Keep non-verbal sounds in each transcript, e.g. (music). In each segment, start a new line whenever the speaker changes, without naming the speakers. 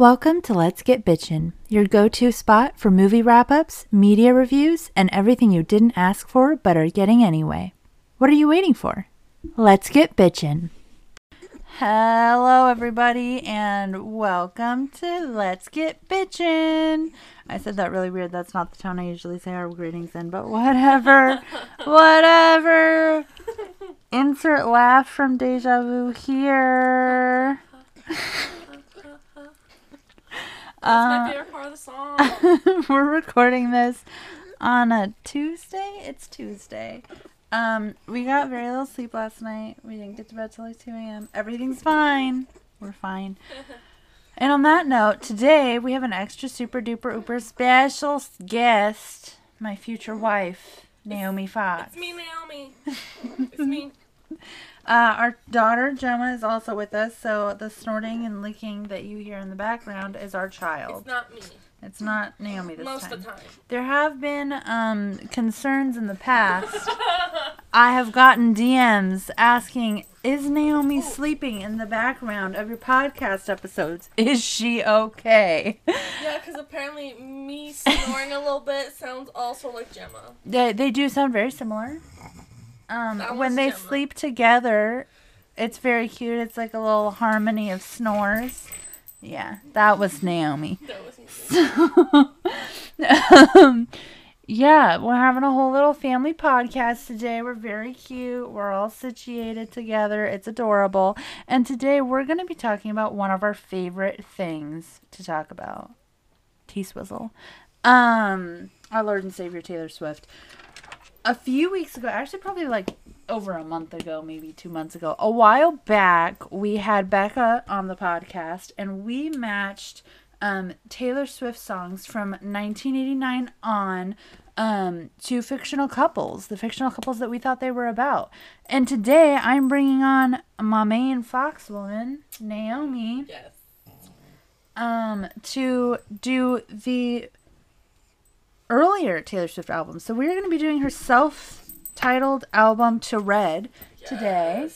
Welcome to Let's Get Bitchin', your go to spot for movie wrap ups, media reviews, and everything you didn't ask for but are getting anyway. What are you waiting for? Let's get bitchin'. Hello, everybody, and welcome to Let's Get Bitchin'. I said that really weird. That's not the tone I usually say our greetings in, but whatever. (laughs) whatever. Insert laugh from Deja Vu here. (laughs)
That's my favorite part of the song. (laughs)
We're recording this on a Tuesday. It's Tuesday. Um, we got very little sleep last night. We didn't get to bed till like 2 a.m. Everything's fine. We're fine. (laughs) And on that note, today we have an extra super duper uber special guest, my future wife, Naomi Fox. (laughs)
It's me, Naomi. It's me.
Uh, our daughter Gemma is also with us, so the snorting and licking that you hear in the background is our child.
It's not me.
It's not Naomi this
Most
time.
of the time.
There have been um, concerns in the past. (laughs) I have gotten DMs asking, "Is Naomi sleeping in the background of your podcast episodes? Is she okay?"
Yeah, because apparently me snoring a little bit sounds also like Gemma.
They they do sound very similar. Um, when they
Gemma.
sleep together, it's very cute. It's like a little harmony of snores. Yeah, that was Naomi. (laughs)
That was (laughs)
um, yeah, we're having a whole little family podcast today. We're very cute. We're all situated together. It's adorable. And today we're going to be talking about one of our favorite things to talk about. T Swizzle. Um, our Lord and Savior Taylor Swift. A few weeks ago, actually probably like over a month ago, maybe two months ago, a while back, we had Becca on the podcast and we matched um, Taylor Swift songs from 1989 on um, to fictional couples, the fictional couples that we thought they were about. And today I'm bringing on my main Fox woman, Naomi,
Yes.
um, to do the earlier Taylor Swift album. So we're going to be doing her self-titled album to Red today.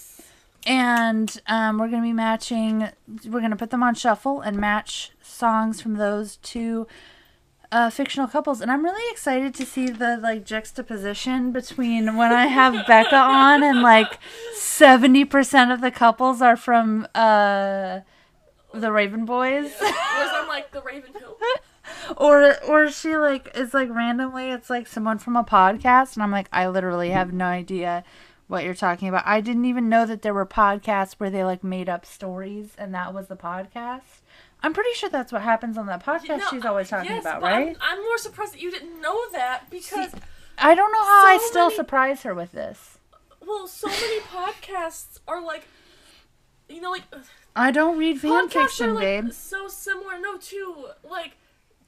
And um, we're going to be matching, we're going to put them on shuffle and match songs from those two uh, fictional couples. And I'm really excited to see the like juxtaposition between when I have (laughs) Becca on and like 70% of the couples are from uh, the Raven Boys.
Was I'm like the Raven Hill. (laughs)
or or she like is like randomly it's like someone from a podcast and I'm like I literally have no idea what you're talking about. I didn't even know that there were podcasts where they like made up stories and that was the podcast. I'm pretty sure that's what happens on that podcast
No,
she's always uh, talking
yes,
about,
but I'm-
right?
I'm, more surprised that you didn't know that because,
I don't know how I still
many-
surprise her with this.
well, so many podcasts are like, you know, like
I don't read fan fiction,
like
babe.
so similar. No, to like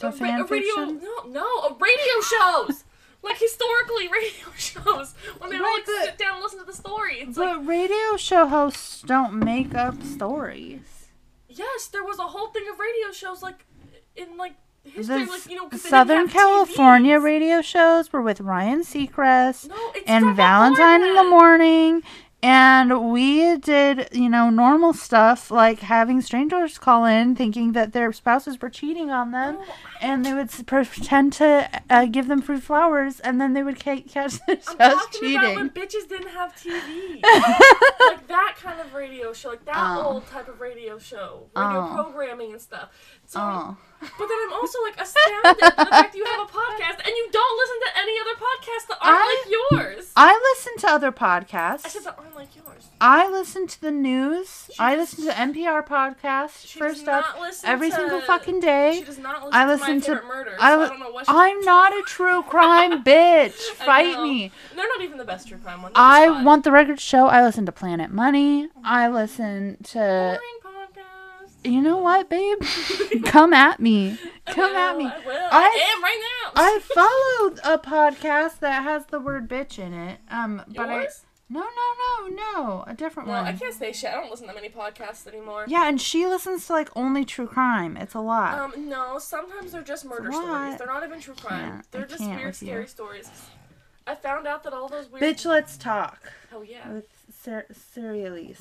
a, ra- a radio. No, no, a radio (laughs) shows. like historically, radio (laughs) shows when they
Right,
like
but-
sit down and listen to the story. It's like
But radio show hosts don't make up stories.
yes, there was a whole thing of radio shows like in like history,
The
like you know,
Southern California
TVs.
radio shows were with Ryan Seacrest.
No,
and Valentine in the morning. And we did, you know, normal stuff like having strangers call in thinking that their spouses were cheating on them.
Oh,
And they would pretend to uh, give them free flowers and then they would ca- catch
I'm
themselves
talking about when bitches didn't have TV. (laughs) like that kind of radio show, like that
Oh.
old type of radio show, radio
Oh.
programming and stuff. So,
Oh.
but then I'm also like astounded at the fact that you have a podcast and you don't listen to any other podcasts that aren't
I-
like yours.
I listen to other podcasts.
I said that aren't like yours.
I listen to the news.
She
I
does-
listen to NPR podcasts first up every
to-
single fucking day.
She does not listen
I
to
listen to-
favorite murder.
I,
so I don't know what
I'm (laughs) not a true crime (laughs) bitch. Fight me.
They're not even the best true crime ones.
I
fun.
want the record to show. I listen to Planet Money. I listen to. You know what, babe? (laughs) Come at me. Come
I
at me.
I will.
I-
I am right now.
I followed a podcast that has the word bitch in it. Um, but I
Yours?
No no no no a different one.
No, I can't say shit. I don't listen to many podcasts anymore.
Yeah, and she listens to like only true crime. It's a lot.
Um, no, sometimes they're just murder stories. They're not even true crime. They're
I
just
can't
weird,
with you.
scary stories. I found out that all those weird.
bitch, let's talk
Oh yeah.
with Ser- Serialise.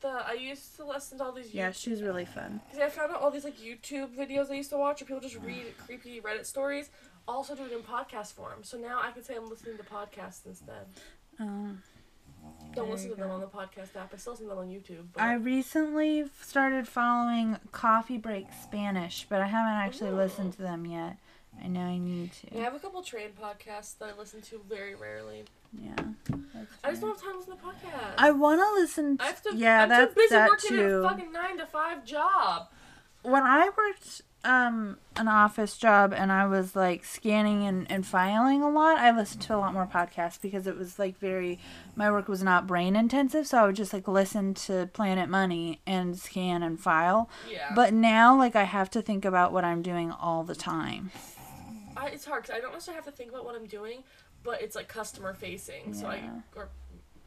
the I used to listen to all these.
Yeah,
YouTube-
she's really fun.
Cause I found out all these like YouTube videos I used to watch, where people just read (sighs) creepy Reddit stories. Also do it in podcast form. So now I can say I'm listening to podcasts instead.
Um,
Don't
There
listen to them on the podcast app. I still listen to them on YouTube. But
I recently started following Coffee Break Spanish, but I haven't actually
Ooh.
listened to them yet. I know I need to.
yeah, I have a couple train podcasts that I listen to very rarely.
Yeah.
I just don't have time to listen to podcasts.
I want to listen. To,
I have to.
yeah,
I'm
that's
too busy
that
working
too.
a fucking nine to five job.
when I worked um an office job and I was like scanning and, and filing a lot, I listened to a lot more podcasts because it was like very my work was not brain intensive, so I would just like listen to Planet Money and scan and file.
Yeah.
But now like I have to think about what I'm doing all the time.
I, it's hard because I don't necessarily have to think about what I'm doing, but it's like customer facing. So I or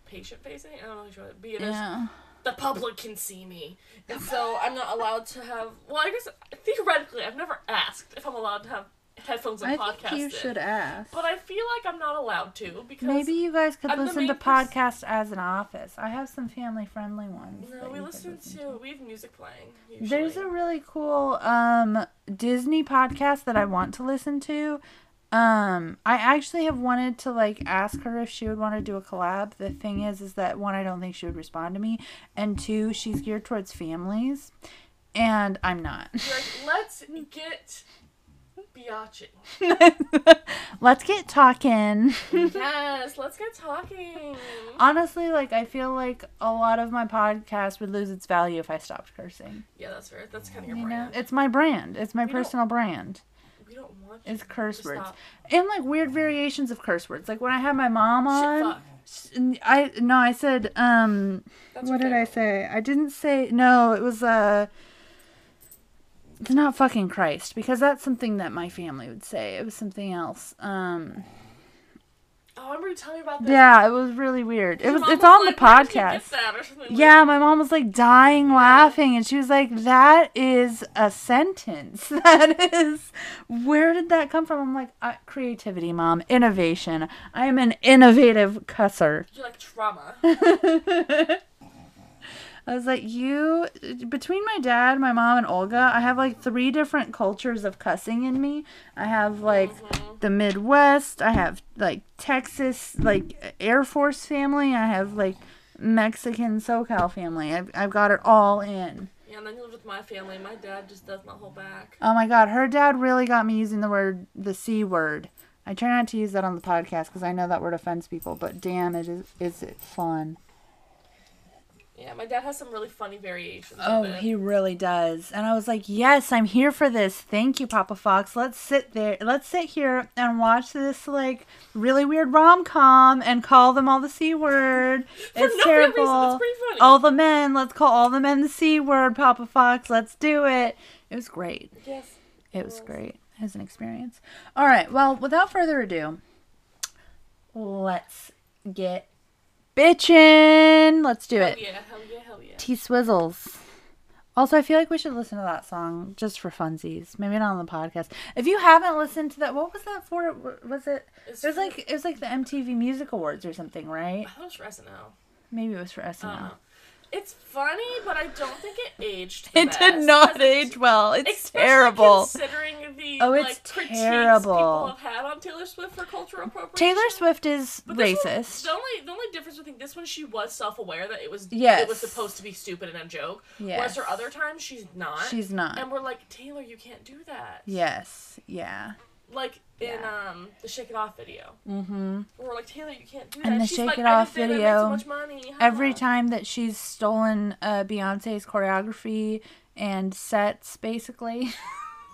patient facing. I don't know which one. Be it
Yeah.
The public can see me, and so I'm not allowed to have. Well, I guess theoretically, I've never asked if I'm allowed to have headphones and
I
podcast.
think you should ask.
But I feel like I'm not allowed to because
Maybe you guys could
I'm
listen to
main pers-
podcasts as an office. I have some family friendly ones.
No, we
could
listen to. We have music playing. Usually.
There's a really cool um Disney podcast that I want to listen to. Um I actually have wanted to like ask her if she would want to do a collab. The thing is is that one I don't think she would respond to me and two she's geared towards families and I'm not.
You're like, let's get biatching. (laughs)
Let's get talking.
yes, let's get talking.
Honestly, like I feel like a lot of my podcast would lose its value if I stopped cursing.
Yeah, that's fair. That's kind of your
You know,
brand.
it's my brand. It's my
We
personal brand.
We don't want
It's curse words.
stop.
And like weird variations of curse words. Like when I had my mom on, I no, I said um
That's
what did I say? I didn't say no, it was uh it's not fucking Christ because that's something that my family would say. It was something else. Um
Oh, I remember you telling me about that.
yeah, it was really weird. It was it's on
like,
the
"Where did you get
podcast.
like-
Yeah, my mom was like dying laughing and she was like, That is a sentence. (laughs) That is where did that come from? I'm like, uh, creativity, mom, innovation. I am an innovative cusser.
You're like trauma. (laughs)
I was like, you between my dad, my mom, and Olga, I have like three different cultures of cussing in me. I have like
Mhm.
The Midwest, I have like Texas, like Air Force family, I have like Mexican SoCal family. I've, I've got it all in.
Yeah, and then you live with my family. My dad just does not hold back.
Oh my god, her dad really got me using the word, the C word. I try not to use that on the podcast because I know that word offends people, but damn, it is, is it fun.
Yeah, my dad has some really funny variations.
Oh,
of it.
he really does. And I was like, yes, I'm here for this. Thank you, Papa Fox. Let's sit there. Let's sit here and watch this, like, really weird rom com and call them all the C word. (laughs) It's
no
terrible.
It's pretty funny.
All the men. Let's call all the men the C word, Papa Fox. Let's do it. It was great.
Yes.
It was great as an experience. All right. Well, without further ado, let's get bitchin'. Let's do
Hell
it.
yeah, hell yeah, hell yeah.
T Swizzles. Also, I feel like we should listen to that song just for funsies. Maybe not on the podcast. If you haven't listened to that, what was that for? Was it?
It's
It was
for-
like it was like the MTV Music Awards or something, right?
I thought it was for SNL.
Maybe it was for SNL.
Uh, it's funny, but I don't think it aged.
It
best,
did not age well. It's terrible.
Considering the
Oh, it's
like,
terrible.
people have had on Taylor Swift for cultural appropriation.
Taylor Swift is
But this one-
racist.
the only the only difference I think this one she was self aware that it was
Yes.
it was supposed to be stupid and a joke. Whereas
Yes.
her other times she's not.
She's not.
and we're like Taylor, you can't do that.
Yes. Yeah.
Like in
Yeah.
um the Shake It Off video,
Mm-hmm.
we're like Taylor, you can't do that.
And the
She's
Shake
like,
It Off
just did it, I made
video,
so much money.
Every
haha."
time that she's stolen uh, Beyonce's choreography and sets, basically,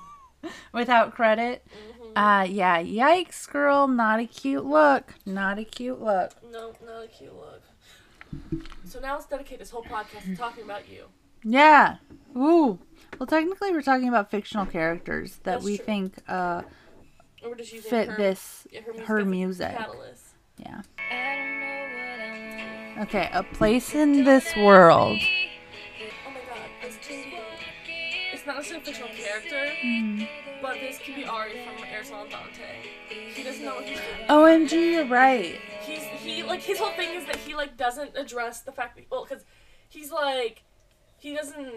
(laughs) without credit.
Mhm.
Uh, yeah, yikes, girl. Not a cute look. Not a cute look.
No, not a cute look. So now let's dedicate this whole podcast to talking about you.
Yeah. Ooh. Well, technically, we're talking about fictional characters that
That's
we
true.
think uh, fit
her,
this.
yeah, her music.
her music. Yeah. Okay, a place in this world.
Oh my god, this can. It's not necessarily a fictional character,
Hmm.
but this could be Ari from Arizona Dante. He doesn't know what he's doing.
OMG, you're right.
He's he like his whole thing is that he like doesn't address the fact that well because he's like he doesn't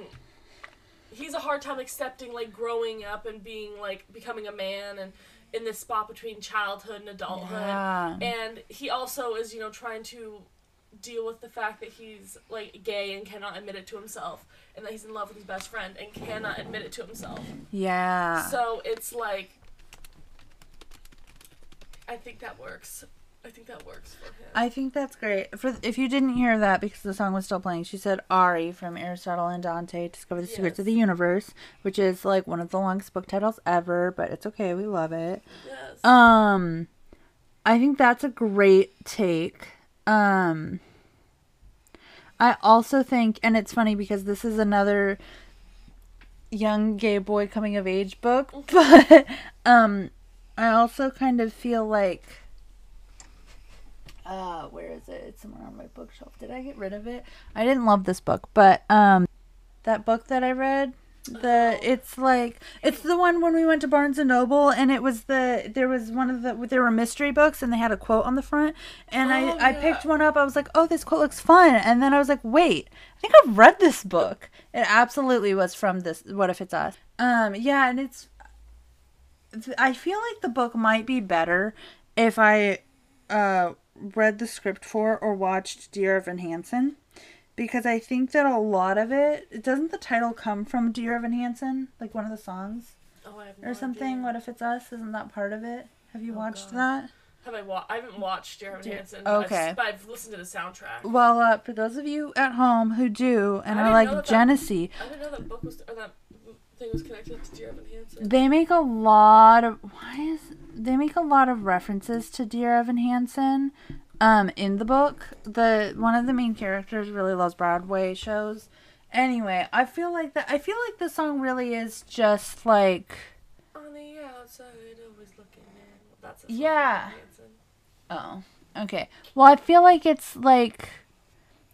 he's a hard time accepting like growing up and being like becoming a man and in this spot between childhood and adulthood
Yeah.
and he also is you know trying to deal with the fact that he's like gay and cannot admit it to himself and that he's in love with his best friend and cannot admit it to himself
Yeah.
so it's like i think that works i think that works for him
I think that's great. For if you didn't hear that because the song was still playing, she said Ari from Aristotle and Dante discover the secrets of the universe, which is like one of the longest book titles ever, but it's okay, we love it.
yes
Um I think that's a great take. Um I also think and it's funny because this is another young gay boy coming of age book, (laughs) but um I also kind of feel like uh where is it? It's somewhere on my bookshelf. Did I get rid of it? I didn't love this book, but um that book that I read the
Oh.
it's like it's the one when we went to Barnes and Noble and it was the there was one of the there were mystery books and they had a quote on the front and
Oh,
I I picked one up I was like oh this quote looks fun and then I was like wait I think I've read this book it absolutely was from this what if it's us um yeah and it's I feel like the book might be better if I uh read the script for or watched Dear Evan Hansen because I think that a lot of it doesn't the title come from Dear Evan Hansen like one of the songs
oh, I have no
or something
idea.
what if it's us isn't that part of it have you
Oh,
watched
God.
that
Have I wa- I haven't watched Dear Evan Hansen. but I've,
okay.
but I've listened to the soundtrack.
well uh, for those of you at home who do and
I
are like
know that
Genesee
I didn't know that book was or that thing was connected to Dear Evan Hansen.
they make a lot of why is they make a lot of references to Dear Evan Hansen um in the book. The one of the main characters really loves Broadway shows. Anyway, I feel like that I feel like the song really is just like
On the outside, always looking in. That's a song
Yeah.
Hansen.
oh, okay. Well, I feel like it's like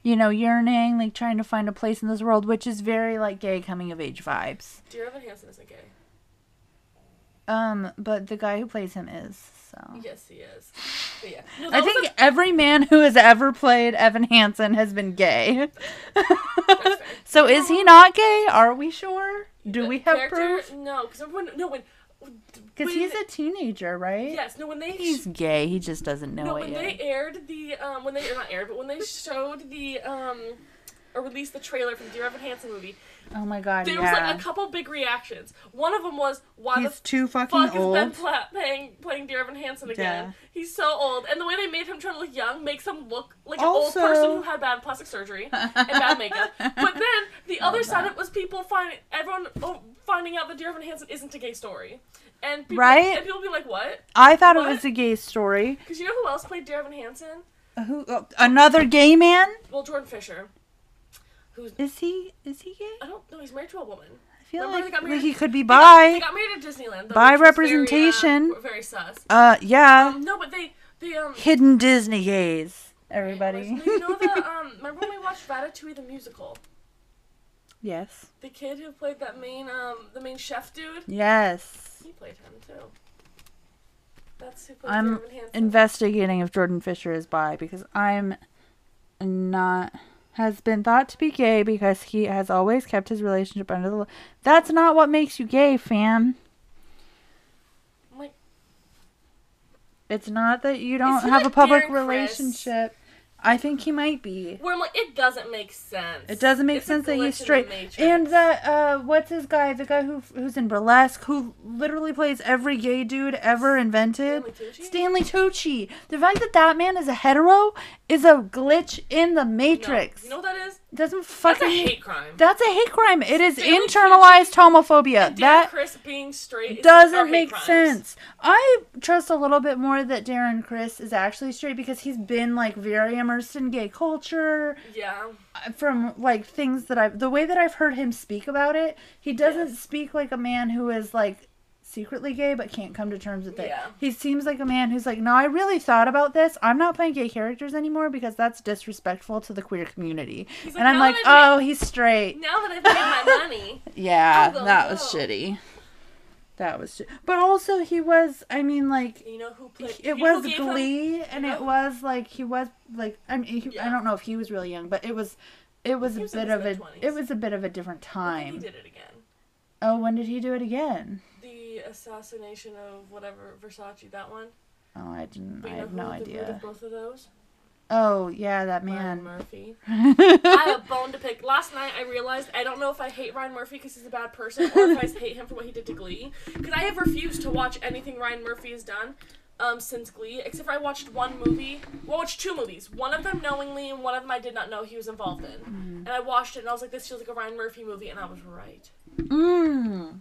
you know, yearning, like trying to find a place in this world, which is very like gay coming of age vibes.
Dear Evan Hansen isn't gay.
Um, but the guy who plays him is, so
Yes, he is. But yeah. No,
I think every man who has ever played Evan Hansen has been gay. (laughs) so is he not gay? Are we sure? Do
The
we have
character-
proof?
No, because when no when.
Because he's a teenager, right?
Yes, no. When they
He's gay. He just doesn't know
no
it
when
yet.
they aired the um when they not aired but when they showed the um or released the trailer for the Dear Evan Hansen movie,
oh my god,
there was like a couple big reactions. One of them was why
he's
the
too fucking
fuck is Ben
old.
Platt playing playing Dear Evan Hansen again?
Yeah.
He's so old, and the way they made him try to look young makes him look like an old person who had bad plastic surgery and bad makeup. (laughs) But then the other side of it was people finding everyone oh, finding out that Dear Evan Hansen isn't a gay story, and people,
Right?
and people be like, what?
I thought
What?
it was a gay story.
Because you know who else played Dear Evan Hansen?
Uh, Who? oh, another gay man?
Well, Jordan Fisher. Who's
Is he? Is he gay?
I don't know. He's married to a woman.
I feel
Remember
like,
got
like
married-
he could be
They got, they got married at Disneyland. though,
Bi
was very, uh,
representation.
Very, sus.
Uh, yeah.
Um, no, but they they um.
Hidden Disney gays. Everybody.
you know the (laughs) um. Remember when we watched Ratatouille the musical?
yes.
The kid who played that main um the main chef dude.
Yes.
He played him too. That's who played
I'm investigating if Jordan Fisher is bi because I'm not has been thought to be gay because he has always kept his relationship under the law. That's not what makes you gay, fam.
I'm
It's not that you don't have a public
Darren
relationship. I think he might be.
where I'm like, it doesn't make sense.
It doesn't make
It's
sense that he's straight. And that uh what's his guy? The guy who who's in burlesque who literally plays every gay dude ever invented.
Stanley Tucci?
Stanley Tucci. The fact that that man is a hetero is a glitch in the
No.
Matrix.
You know what that is?
Doesn't
That's a hate crime.
That's a hate crime. It is
Stanley
internalized homophobia.
Darren
That
Criss being straight
doesn't make sense. I trust a little bit more that Darren Criss is actually straight because he's been like very immersed in gay culture
Yeah.
from like things that I've the way that I've heard him speak about it, he doesn't
Yes.
speak like a man who is like secretly gay but can't come to terms with it.
Yeah.
He seems like a man who's like, "No, I really thought about this. I'm not playing gay characters anymore because that's disrespectful to the queer community."
Like,
and I'm like, "Oh, he's straight."
Now that I've made my money, (laughs)
Yeah, that was
go.
shitty. That was shit. But also he was I mean like
you know who played?
it was
gave him-
Glee, and it was like he was like I mean he, I don't know if he was really young, but it was It was a bit of a
mid-twenties.
it was a bit of a different
think he
time.
did it again.
Oh, when did he do it again?
Assassination of whatever Versace, that one.
Oh, I didn't.
But
I have no idea.
both of those?
Oh, yeah, that man. Ryan.
Murphy. (laughs) I have a bone to pick. Last night I realized I don't know if I hate Ryan Murphy because he's a bad person or if I (laughs) hate him for what he did to Glee. Because I have refused to watch anything Ryan Murphy has done um, since Glee, except for I watched one movie. Well, I watched two movies. One of them knowingly, and one of them I did not know he was involved in. And I watched it and I was like, this feels like a Ryan Murphy movie, and I was right.
Mmm.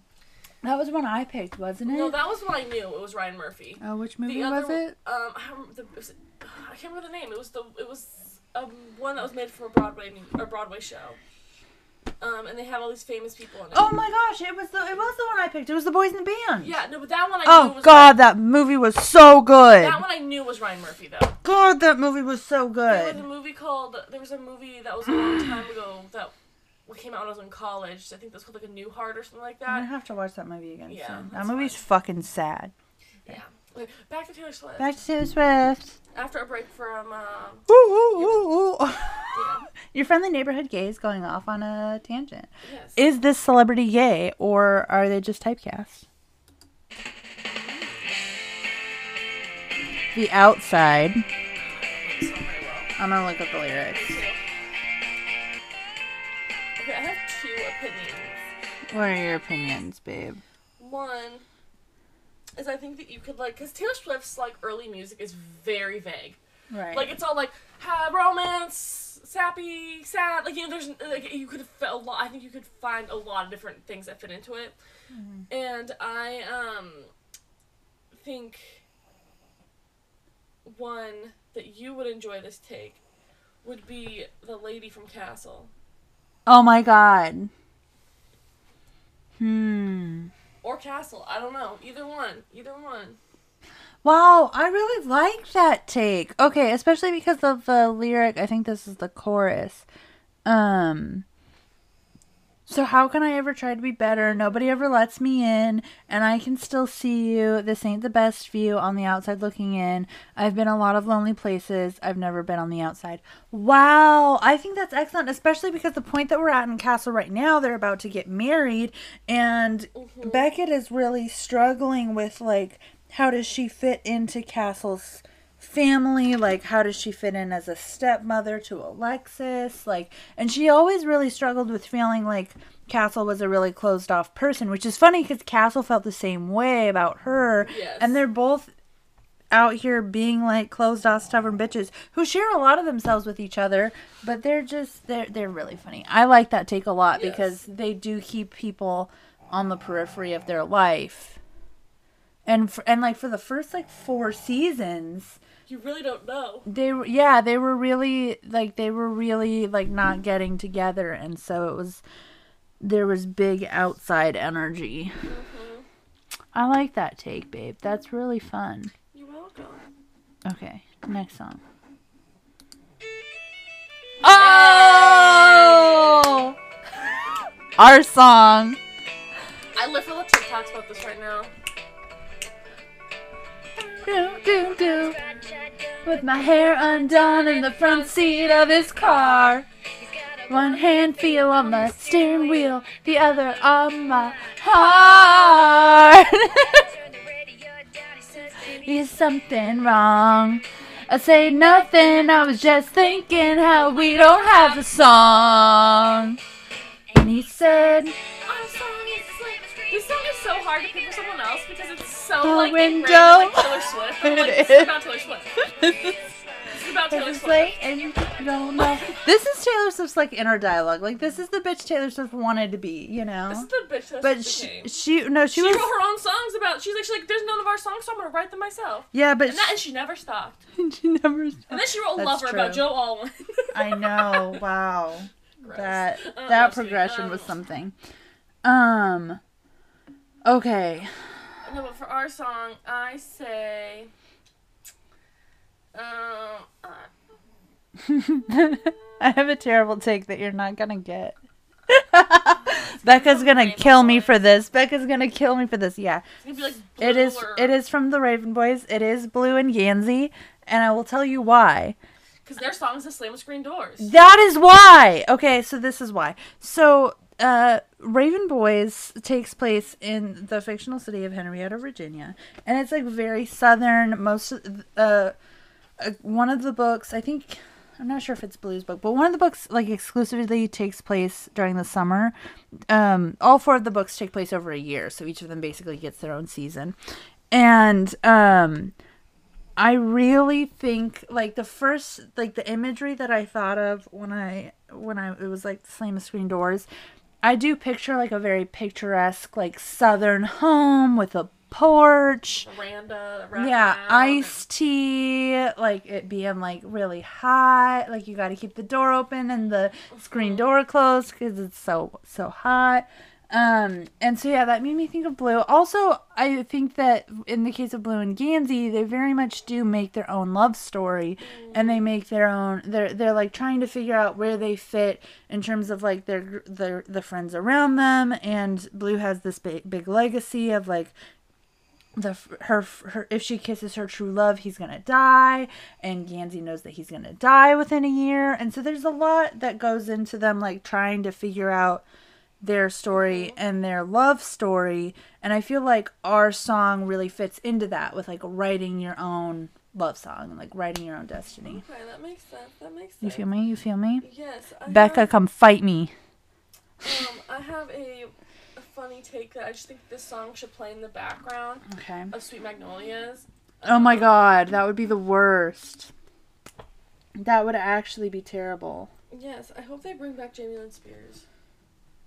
That was one I picked, wasn't it?
No, that was what I knew. It was Ryan Murphy.
oh, which movie
other,
was it?
Um, I, the, was it, I can't remember the name. It was the it was um, one that was made for a Broadway or Broadway show. Um, and they had all these famous people in it.
Oh my gosh, it was the it was the one I picked. It was the Boys in the Band.
Yeah, no, but that one I knew
Oh
was
God, that movie was so good.
That one I knew was Ryan Murphy though.
God, that movie was so good.
There was a movie called there was a movie that was a long (gasps) time ago that came out when I was in college. I think that's called like a New Heart or something like that.
I'm gonna have to watch that movie again
Yeah,
soon. That movie's
fine.
fucking sad.
Yeah. Okay, back to Taylor Swift.
Back to Taylor Swift.
After a break from um,
Ooh, ooh, ooh, ooh.
yeah, (laughs)
Your friendly neighborhood gay is going off on a tangent.
yes.
Is this celebrity gay or are they just typecast? The outside.
Well.
I'm gonna look up the lyrics.
Okay, I have two opinions.
What are your opinions, babe?
One is I think that you could like because Taylor Swift's like early music is very vague.
Right.
Like it's all like have romance, sappy, sad. Like you know, there's like you could fit a lot. I think you could find a lot of different things that fit into it. And I um think one that you would enjoy this take would be the lady from Castle
oh my god. Hmm.
or Castle. I don't know. Either one. Either one.
Wow, I really like that take. Okay, especially because of the lyric. I think this is the chorus. Um So how can I ever try to be better? Nobody ever lets me in and I can still see you. This ain't the best view on the outside looking in. I've been a lot of lonely places. I've never been on the outside. Wow, I think that's excellent, especially because the point that we're at in Castle right now, they're about to get married and mm-hmm. Beckett is really struggling with like how does she fit into Castle's family like how does she fit in as a stepmother to Alexis like and she always really struggled with feeling like Castle was a really closed off person which is funny cuz Castle felt the same way about her
Yes.
and they're both out here being like closed off stubborn bitches who share a lot of themselves with each other but they're just they're they're really funny i like that take a lot
Yes.
because they do keep people on the periphery of their life and for, and like for the first like four seasons
You really don't know.
they were yeah they were really like they were really like not getting together and so it was there was big outside energy mm-hmm. i like that take babe that's really fun
You're welcome.
Okay, next song. Oh! (laughs) Our song.
I live for the TikToks about this right now.
With my hair undone in the front seat of his car. One hand feel on the steering wheel, the other on my heart. (laughs) Is something wrong? I say nothing, I was just thinking how we don't have a song. And he said,
Our song is this song is so hard to pick for someone else because so
The
like
window.
like Taylor Swift. I'm
It
like, this
is. (laughs)
about Taylor Swift. (laughs) This is about Taylor Swift.
like, and you don't know. This is Taylor Swift's like inner dialogue. Like this is the bitch Taylor Swift wanted to be, you know.
This is the bitch Taylor
but she, she, no, she,
She,
was,
wrote her own songs about. She's like, she's like, there's none of our songs, so I'm gonna write them myself.
yeah, but
And that, and she never stopped. (laughs)
she, she never.
And then she wrote
That's
"Lover" about
true.
Joe Alwyn.
I know. Wow.
Gross.
That that progression was something. Um. Okay.
No, but for our song, I say, um, uh, (laughs)
I have a terrible take that you're not gonna get. (laughs) Becca's gonna kill me for this. Becca's gonna kill me for this. Yeah,
it's gonna be like
it is. It is from the Raven Boys. It is Blue and Gansey, and I will tell you why.
because their songs to slam screen doors.
That is why. Okay, so this is why. So, uh, Raven Boys takes place in the fictional city of Henrietta, Virginia, and it's like very southern. Most of uh, uh, one of the books, I think, I'm not sure if it's Blues book, but one of the books like exclusively takes place during the summer. Um, all four of the books take place over a year, so each of them basically gets their own season, and um. I really think like the first like the imagery that I thought of when I when I it was like slam the screen doors, I do picture like a very picturesque like southern home with a porch.
Veranda,
Yeah, iced tea, like it being like really hot. Like you got to keep the door open and the screen door closed because it's so so hot. Um, and so yeah, that made me think of Blue. Also, I think that in the case of Blue and Gansey, they very much do make their own love story, and they make their own. They're they're like trying to figure out where they fit in terms of like their their the friends around them. And Blue has this big big legacy of like the her her if she kisses her true love he's gonna die and Gansey knows that he's gonna die within a year and so there's a lot that goes into them like trying to figure out their story and their love story and I feel like our song really fits into that with like writing your own love song and like writing your own destiny
Okay, that makes sense. That makes sense.
you feel me you feel me
Yes. I
Becca
Have,
come fight me
um, I have a, a funny take that I just think this song should play in the background
okay
of Sweet Magnolias.
oh my god that would be the worst that would actually be terrible
Yes, I hope they bring back Jamie Lynn Spears.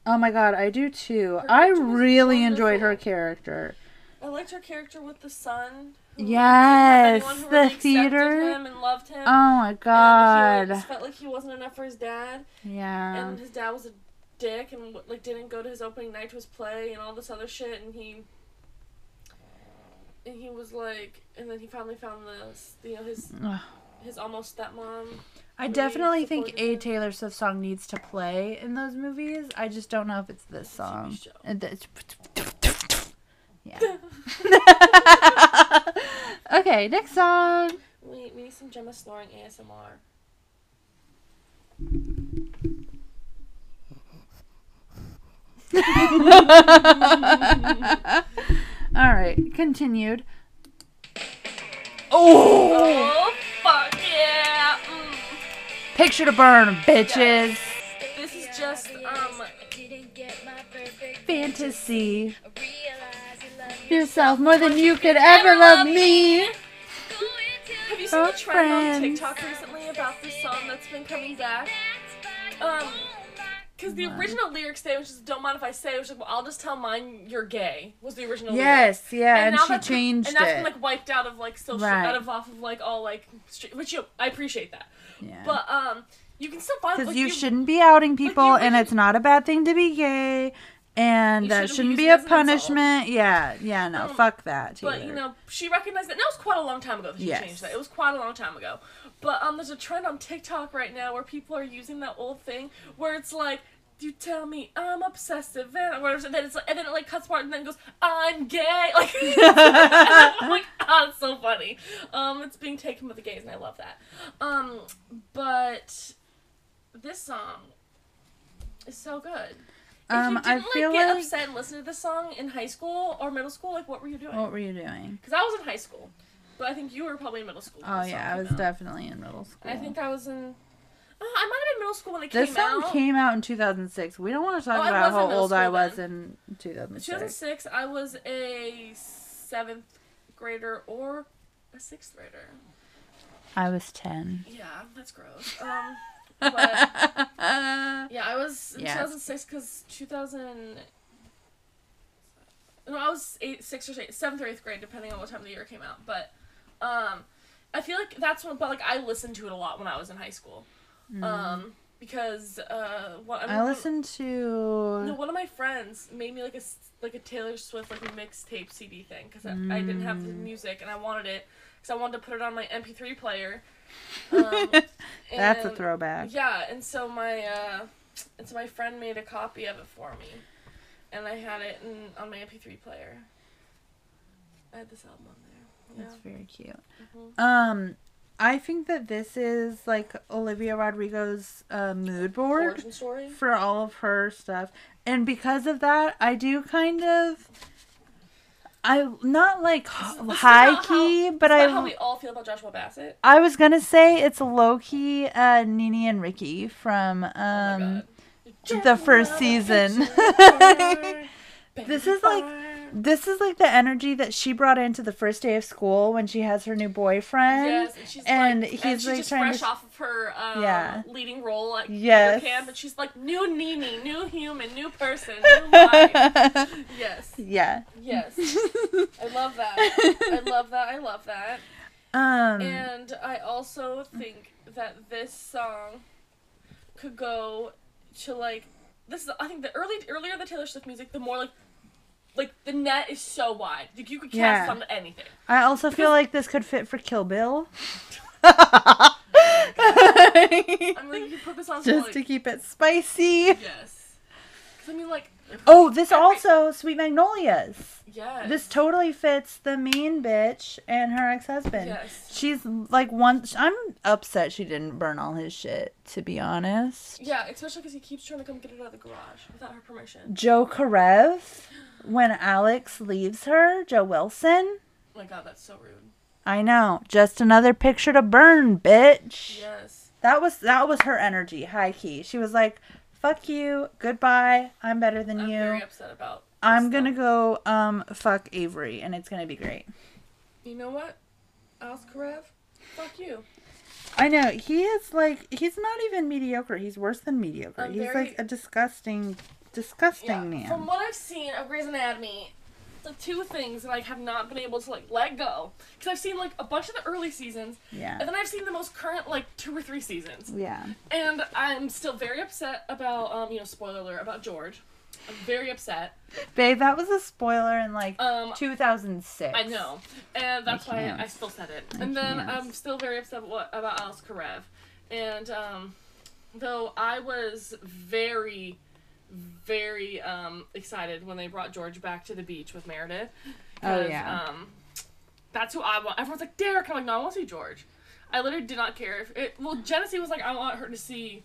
Oh my god, I do too. I really enjoyed her character.
I liked her character with the son. who
Yes, the
really
theater.
him and loved him.
Oh my
And he
god.
felt like he wasn't enough for his dad,
Yeah.
and his dad was a dick and like didn't go to his opening night to his play and all this other shit, and he and he was like, and then he finally found this, you know his his almost stepmom.
I definitely think a. Taylor Swift song needs to play in those movies. I just don't know if it's this song.
show.
And it's- (laughs) Yeah. (laughs) okay, next song.
We, we need some Gemma snoring ASMR. (laughs)
All right, continued. Oh,
Oh.
Picture to burn, bitches.
This is just um
Fantasy. Yourself more than you could ever love me.
Have you seen the
Oh,
trend on
friends.
TikTok recently about this song that's been coming back? Um, because the original lyrics say, which is "Don't mind if I say," which is, well, "I'll just tell mine you're gay," was the original. lyric.
Yes, yeah, and,
now
she
that's been-
changed
and that's been like wiped out of like social,
Right.
out of off of like all like, stre- which you, I appreciate that,
yeah.
but um, you can still find
Because
like,
you shouldn't be outing people,
you
and it's not a bad thing to be gay, and
You
that
shouldn't
shouldn't
be
a punishment. Yeah, yeah, no,
Um,
fuck that.
But you know, she recognized that. And that was quite a long time ago that she
Yes.
changed that. It was quite a long time ago. But um, there's a trend on TikTok right now where people are using that old thing where it's like, "You tell me I'm obsessive," and whatever. And then it's like, and then it like cuts part and then goes, "I'm gay." (laughs) Like, (laughs) I'm like, oh, it's so funny. Um, it's being taken with the gays, and I love that. Um, but this song is so good. If
Um,
you
I
didn't
feel
like get
like-
upset and listen to this song in high school or middle school, like what were you doing?
what were you doing?
Because I was in high school, but I think you were probably in middle school.
Oh yeah, I was
out.
definitely in middle school.
I think I was in. Uh, I might have been middle school when it
this
came
song came out in 2006. We don't want to talk
Oh,
about how old I was
then.
in 2006.
2006. I was a seventh grader or a sixth grader.
I was 10.
Yeah, that's gross. Um, but (laughs) yeah, I was in
Yeah.
2006 because 2000. No, I was eight, six or eight, seventh or eighth grade, depending on what time of the year came out. But um, I feel like that's when. But like, I listened to it a lot when I was in high school. Um, because uh, what
Mm. I listened to.
No, one of my friends made me like a like a Taylor Swift like a mixtape CD thing because I, I didn't have
Mm.
the music and I wanted it because I wanted to put it on my MP3 player. (laughs) Um,
That's a throwback.
Yeah, and so my uh, and so my friend made a copy of it for me, and I had it in, on my MP3 player. I had this album on Yeah.
That's very cute.
Mhm.
Um, I think that this is like Olivia Rodrigo's uh, mood board for all of her stuff. And because of that, I do kind of I not like
This is
high key,
how,
but I
how we all feel about Joshua Bassett.
I was gonna say it's low key uh Nini and Ricky from
Oh
um
God.
the first season. (laughs) This is like- this is like the energy that she brought into the first day of school when she has her new boyfriend.
Yes, and she's
and
like,
he's,
and she's
like,
just
trying
fresh
to-
off of her um,
Yeah.
leading role at
Yes.
camp, and she's like new Nini, new human, new person, new life. (laughs) yes,
yeah.
yes, I (laughs) love that. I love that. I love that.
Um
And I also think that this song could go to like this is I think the early earlier the Taylor Swift music, the more like like the net is so wide. Like you could cast
Yeah.
on anything.
I also feel like this could fit for Kill Bill.
I mean, like, you could put this on
Just
like,
to keep it spicy.
yes. I mean, like
Oh, this also Sweet Magnolias.
yes.
This totally fits the mean bitch and her ex-husband.
Yes.
She's like one. I'm upset she didn't burn all his shit. To be honest,
Yeah, especially because he keeps trying to come get it out of the garage without her permission.
Jo Karev, when Alex leaves her, Jo Wilson.
Oh my god, that's so rude.
I know. Just another picture to burn, bitch.
Yes.
That was that was her energy, high key. She was like, "Fuck you, goodbye. I'm better than
I'm
you.
very upset about.
I'm gonna
though.
go um fuck Avery, and it's gonna be great."
You know what, Alex Karev? Fuck you.
I know he is like he's not even mediocre. He's worse than mediocre.
I'm
he's
very-
like a disgusting, disgusting
Yeah.
man.
From what I've seen of Grey's Anatomy, the two things that I have not been able to like let go because I've seen like a bunch of the early seasons,
yeah,
and then I've seen the most current like two or three seasons,
yeah.
and I'm still very upset about um you know spoiler alert about George. I'm very upset.
Babe, that was a spoiler in like
Um,
2006.
I know, and that's
I
why. I still said it.
I
and then
can't.
I'm still very upset about, about Alex Karev, and um, though I was very, very um excited when they brought George back to the beach with Meredith.
Oh, yeah.
Um, that's who I want. Everyone's like Derek. I'm like, no, I want to see George. I literally did not care if it. Well, Genesee was like, I want her to see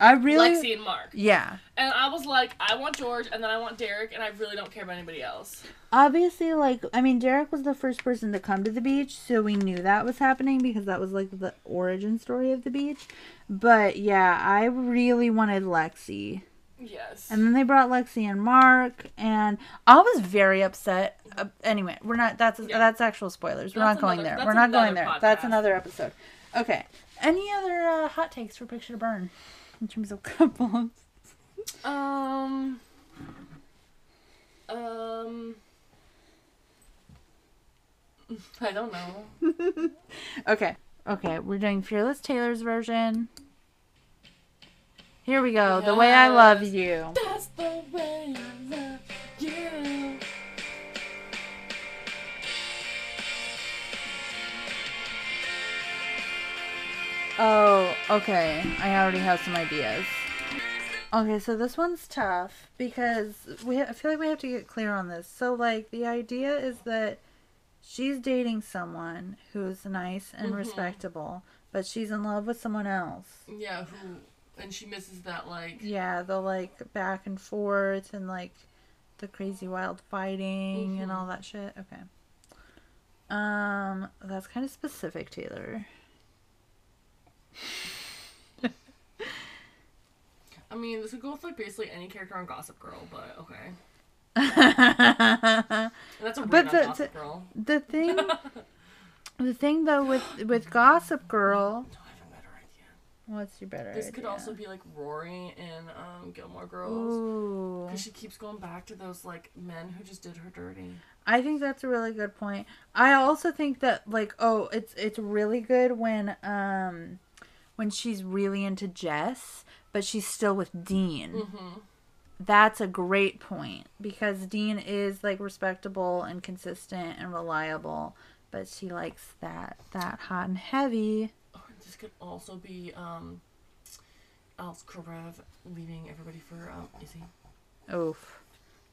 I really.
Lexi and Mark,
Yeah.
and I was like, I want George, and then I want Derek, and I really don't care about anybody else.
Obviously, like I mean, Derek was the first person to come to the beach, so we knew that was happening because that was like the origin story of the beach. But yeah, I really wanted Lexi.
Yes.
And then they brought Lexi and Mark, and I was very upset. Uh, anyway, we're not. That's
Yeah.
that's actual spoilers. We're
That's
not going
another-
there. We're not going there. That's another episode. Okay. Any other uh, hot takes for Picture to Burn in terms of (laughs) couples?
Um. Um. I don't know. (laughs)
Okay. Okay. We're doing Fearless Taylor's version. Here we go. The way I love you.
That's the way I love you.
Oh, okay. I already have some ideas. Okay, so this one's tough because we I feel like we have to get clear on this. So like the idea is that she's dating someone who's nice and
Mhm.
respectable, but she's in love with someone else.
Yeah, who? And she misses that like.
Yeah, the like back and forth and like the crazy wild fighting and
Mhm.
all that shit. Okay. Um, that's kind of specific, Taylor.
I mean, this would go with like basically any character on Gossip Girl, but okay. (laughs) that's a
But the-
Gossip Girl.
thing, (laughs) the thing though with with Gossip Girl,
No, I have a better idea.
What's your better?
This could also be like Rory in um, Gilmore Girls. Because she keeps going back to those like men who just did her dirty.
I think that's a really good point. I also think that like oh, it's it's really good when um when she's really into Jess, but she's still with Dean.
Mm-hmm.
That's a great point because Dean is like respectable and consistent and reliable, but she likes that that hot and heavy.
This could also be um, Alex Karev leaving everybody for um, Izzie.
Oof.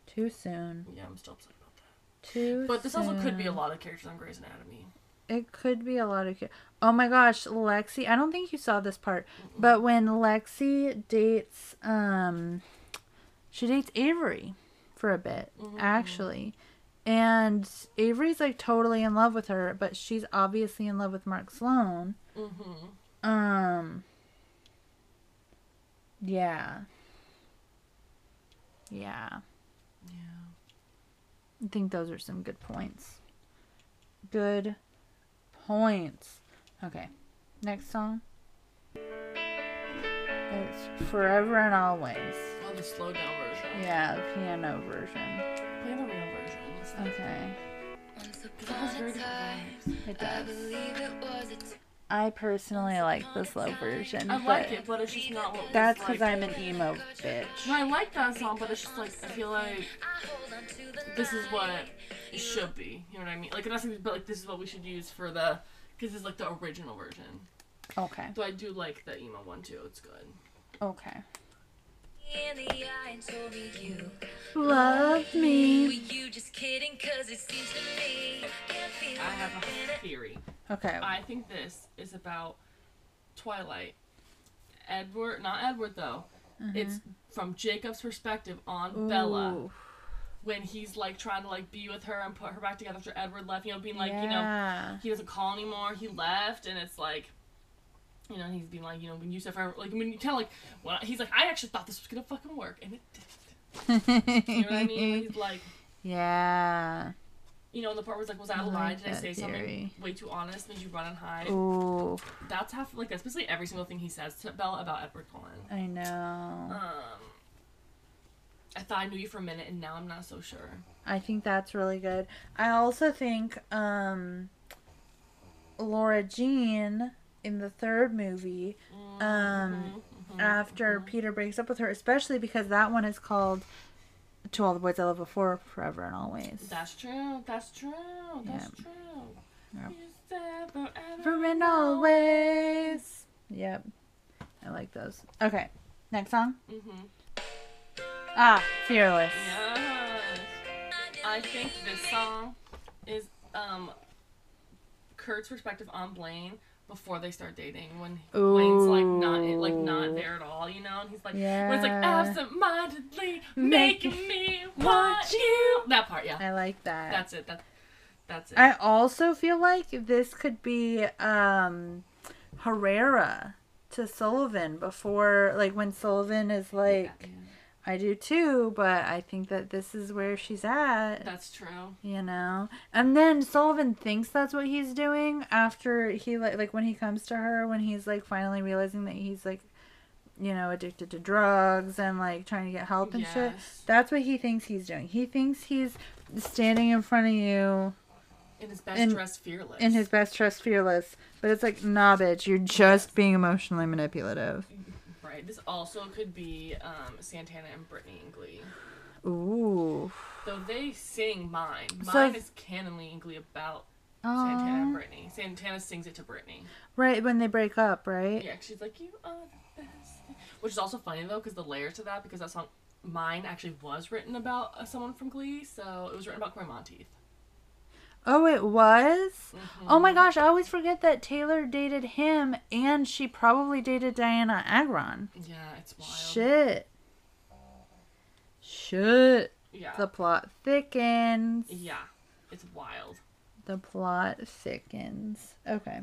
Too soon.
Yeah, I'm still upset about that.
Too
But this also could be a lot of characters on Grey's Anatomy.
It could be a lot of. Oh my gosh, Lexi! I don't think you saw this part, but when Lexi dates, um, she dates Avery for a bit, actually, and Avery's like totally in love with her, but she's obviously in love with Mark Sloan.
Mm-hmm.
Um. Yeah. Yeah.
Yeah.
I think those are some good points. Good points. Okay. Next song. It's Forever and Always.
Oh, the slow down version.
Yeah, the piano version.
Play the real version. It's like-
Okay.
Because it has very different vibes.
It does. I personally like the slow version.
I
but
like it, but it's just not what.
That's
like,
because I'm an emo bitch.
No, I like that song, but it's just like I feel like this is what it should be. You know what I mean? Like, not saying, but like this is what we should use for the because it's like the original version.
Okay.
Though I do like the emo one too. It's good.
Okay.
in the eye and told me you
Love
were
me.
you just kidding cause it seems to me
I have a theory.
Okay.
I think this is about Twilight. Edward, not Edward though. Mm-hmm. It's from Jacob's perspective on Bella when he's like trying to like be with her and put her back together after Edward left. You know, being like, you know, he doesn't call anymore. He left, and it's like, you know, he's being like, you know, when you said forever, like when you kind of like, I, he's like, I actually thought this was gonna fucking work, and it didn't. You know what I mean? (laughs) He's like,
yeah.
You know, the part where it's like, was I
I
a lie?
like
Did I
that
say something way too honest? Made you run and hide?
Ooh,
That's half like that's basically every single thing he says to Bella about Edward Cullen.
I know.
Um, I thought I knew you for a minute, and now I'm not so sure.
I think that's really good. I also think um Lara Jean in the third movie um after Peter breaks up with her, especially because that one is called To All the Boys I Loved Before, Forever and Always.
That's true. That's true. That's
Yeah.
true.
Yep.
Forever
and always. Yep. I like those. Okay. Next song.
Mhm.
Ah, Fearless.
Yes. I think this song is um Kurt's perspective on Blaine before they start dating when Blaine's like not like not there at all, you know, and he's like when it's like
Yeah.
absent-mindedly
Making
me want you. That part, yeah.
I like that.
That's it. That that's it.
I also feel like this could be um Herrera to Sullivan before like when Sullivan is like I do too, but I think that this is where she's at.
That's true.
you know? And then sullivan thinks that's what he's doing after he like like when he comes to her when he's like finally realizing that he's like you know addicted to drugs and like trying to get help and shit. That's what he thinks he's doing. He thinks he's standing in front of you
In his best
In-
dressed fearless.
in his best trust fearless. But it's like nah bitch you're just being emotionally manipulative
This also could be um, Santana and Brittany in Glee.
ooh
Though they sing Mine.
So-
Mine is canonly in Glee about Santana and Brittany. Santana sings it to Brittany.
right when they break up right
Yeah, she's like, you are the best. Which is also funny though, because the layers to that, because that song, Mine, actually was written about uh, someone from Glee, so it was written about Cory Monteith.
Oh, it was?
Mm-hmm.
Oh my gosh, I always forget that Taylor dated him and she probably dated Dianna Agron.
Yeah, it's wild.
Shit. Shit.
Yeah.
The plot thickens.
yeah. It's wild.
The plot thickens. Okay.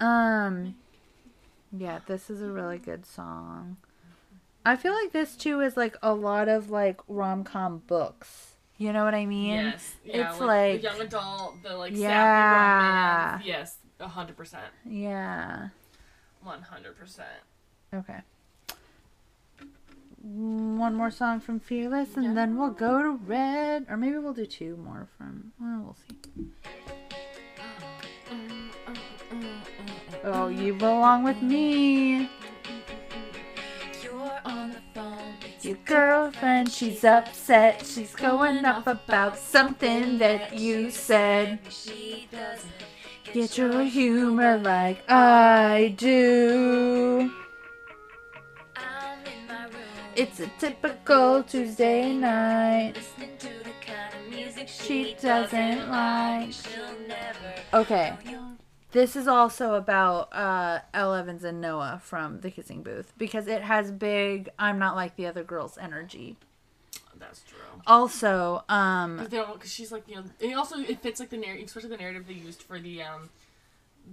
Um yeah, this is a really good song. I feel like this too is like a lot of like rom-com books. You know what I mean?
yes. Yeah,
it's
like,
like-
the young adult, the like
Yeah.
romance. Yes, a hundred percent.
Yeah.
One hundred percent.
Okay. One more song from Fearless, and then we'll go to Red, or maybe we'll do two more from. Well, we'll see. (gasps) Oh, you belong with me. Your girlfriend, she's upset. She's going off about something that you said. Get your humor like I do. It's a typical Tuesday night. she doesn't like. Okay. This is also about uh, Elle Evans and Noah from The Kissing Booth because it has big I'm not like the other girls energy.
That's true.
Also, um
Because they don't, because she's like, you know, and also it fits like the narrative, especially the narrative they used for the um,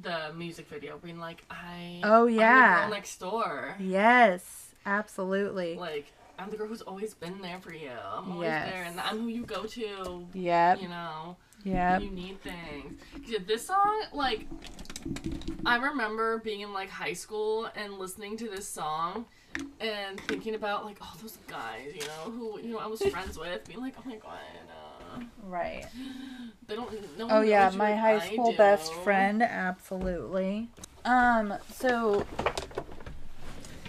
the music video, being like, I,
Oh,
I'm the
yeah.
girl next door,
yes, absolutely.
like I'm the girl who's always been there for you. I'm always
Yes.
there, and I'm who you go to.
Yeah,
You know,
Yep.
you need things. Yeah, this song, like, I remember being in like high school and listening to this song. And thinking about like all those guys, you know, who you know I was (laughs) friends with, being like, oh my god, uh,
Right.
they don't. No
Oh yeah, my high school best friend, absolutely. Um, so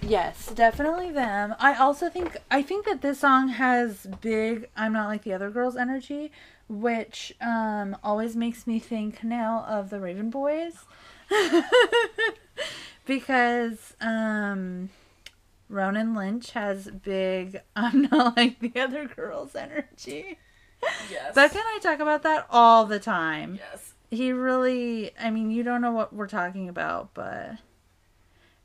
yes, definitely them. I also think I think that this song has big I'm not like the other girls energy, which um always makes me think now of the Raven Boys. (laughs) because um Ronan Lynch has big (laughs) I'm not like the other girls energy.
Yes.
Becca and I talk about that all the time.
Yes.
He really, I mean, you don't know what we're talking about, but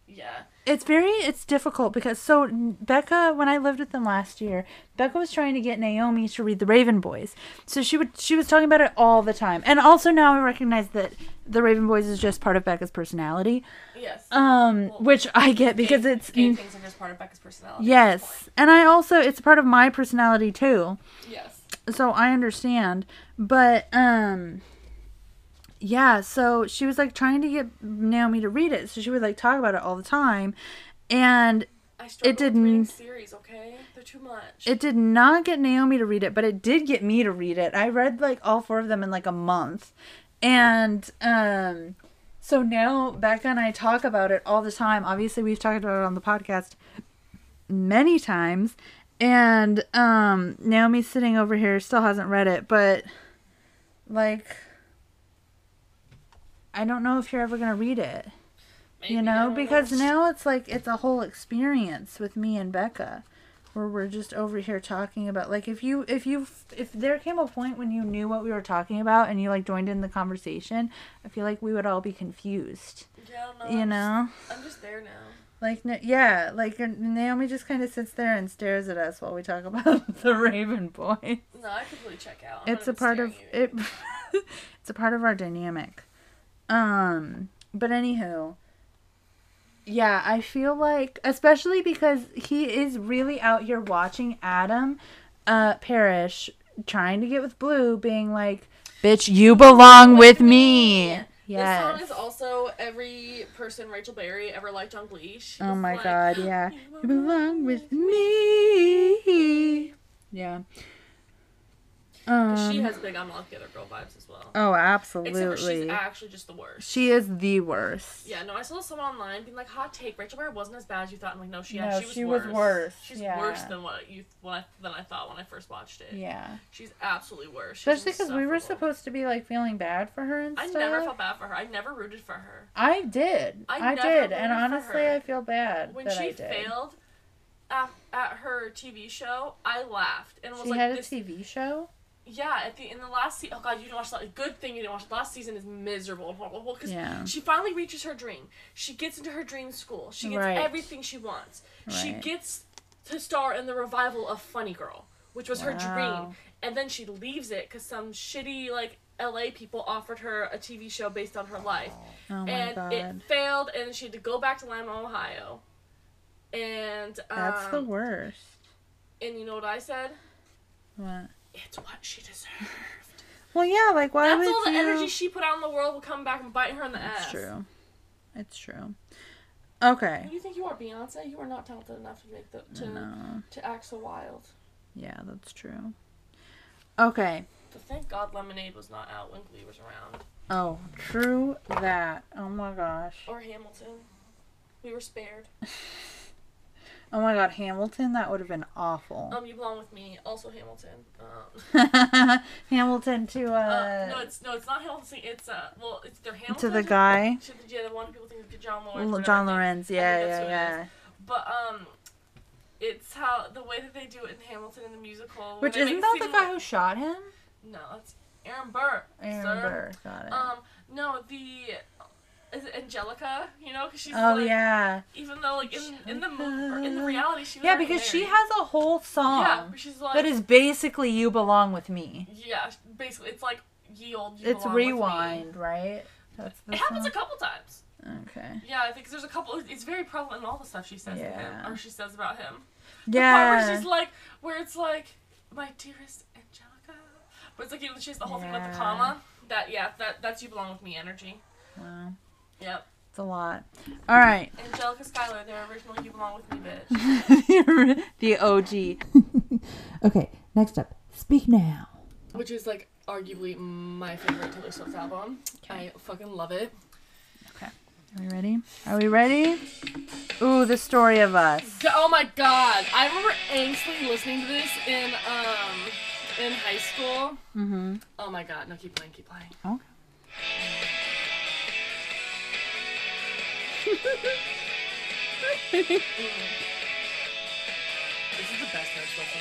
Yeah.
It's very, it's difficult because so Becca, when I lived with them last year, Becca was trying to get Naomi to read the Raven Boys. So she would, she was talking about it all the time. And also now I recognize that the Raven Boys is just part of Becca's personality,
Yes.
um, which I get because
Gay-
it's,
gay things are just part of Becca's personality.
yes. And I also, it's part of my personality too.
Yes.
so I understand. But um yeah, so she was like trying to get Naomi to read it. So she would like talk about it all the time. And
I struggle
didn't-
reading series. Okay, they're too much.
it did not get Naomi to read it, but it did get me to read it. I read like all four of them in like a month. And um so now Becca and I talk about it all the time. Obviously, we've talked about it on the podcast many times. And um Naomi's sitting over here still hasn't read it, but like I don't know if you're ever going to read it.
Maybe,
you know, because now it's like it's a whole experience with me and Becca where we're just over here talking about like if you if you if there came a point when you knew what we were talking about and you like joined in the conversation, I feel like we would all be confused.
Yeah, no,
You
I'm
know?
Just, I'm just there now.
Like n- yeah, like Naomi just kind of sits there and stares at us while we talk about (laughs) the Raven Boy.
No, I completely check out. I'm
It's a part of it. (laughs) it's a part of our dynamic. Um, but anywho, yeah, I feel like especially because he is really out here watching Adam, uh, Parrish trying to get with Blue, being like, "Bitch, you belong with me." Yes.
This song is also every person Rachel Berry ever liked on Glee. She
Oh my
like,
god, yeah.
"You
You belong with me. Yeah. Um,
She has big I'm not the other girl vibes as well.
oh, absolutely.
Except for she's actually just the worst.
She is the worst.
Yeah, no, I saw someone online being like, "Hot take: Rachel Berry wasn't as bad as you thought." I'm like, no, she
No,
she was
she was
worse.
worse,
She's
yeah.
worse than what you what I, than I thought when I first watched it.
Yeah.
She's absolutely worse. She's
Especially because we were supposed to be like feeling bad for her and stuff.
I never felt bad for her. I never rooted for her.
I did.
I
I, did, and honestly. I feel bad
When
that
she
I did.
failed at, at her TV show, I laughed and was
She
like,
had a TV show.
"Yeah." At the in the last season, oh god, you didn't watch that. Good thing you didn't watch. The last season is miserable and horrible because
Yeah.
she finally reaches her dream. She gets into her dream school. She gets
Right.
everything she wants. She gets to star in the revival of Funny Girl, which was her dream, and then she leaves it because some shitty like. LA people offered her a TV show based on her life
Oh
and
god,
it failed, and she had to go back to Lima, Ohio. And um,
that's the worst.
and you know what I said?
What?
It's what she deserved.
Well, yeah, like why
That's
would
all the
you?
energy she put out in the world will come back and bite her in the ass.
It's true. It's true. Okay.
You think you are Beyonce? You are not talented enough to make the to
No.
to act so wild.
Yeah, that's true. Okay.
But thank God Lemonade was not out when Glee was around.
Oh, true that. Oh my gosh.
Or Hamilton. We were spared. (laughs)
Oh my god, Hamilton, that would have been awful.
Um, You Belong With Me, also Hamilton. Um, (laughs)
Hamilton to uh,
uh, no, it's no, it's not Hamilton. It's uh, well, it's either Hamilton
to the guy,
To the, yeah, the one people think is John Laurens. whatever,
John.
Laurens.
Yeah, yeah, yeah.
But um, it's how the way that they do it in Hamilton in the musical.
Which isn't that the guy
with-
who shot him?
No, it's Aaron Burr.
Aaron
sir.
Burr. Got it.
Um, no, the is it Angelica? You know, because she's
oh
like,
yeah.
even though like in in the movie or in the reality she was
Yeah, because she has a whole song
yeah, she's like
that is basically "You Belong with Me."
yeah, basically it's like ye old. You
It's
Belong With Me.
rewind, right? That's the
It happens a couple times.
Okay.
Yeah, I think there's a couple. It's very prevalent in all the stuff she says to
Yeah.
him or she says about him. Yeah. The part where
Yeah.
she's like, where it's like, my dearest Angelica, but it's like you know, she has the whole thing with the comma. That yeah, that that's you belong with me energy.
Wow.
Yep.
It's a lot. All right.
Angelica Schuyler, their original "You Belong with Me" bitch. (laughs)
the OG. (laughs) okay, next up. Speak now.
which is like arguably my favorite Taylor Swift album. I fucking love it. Okay.
Are we ready? Are we ready? Ooh, the story of us.
Oh my god, I remember angsty listening to this in um in high school.
Mm-hmm.
Oh my god, no, keep playing, keep playing.
Okay.
This is the best Taylor Swift.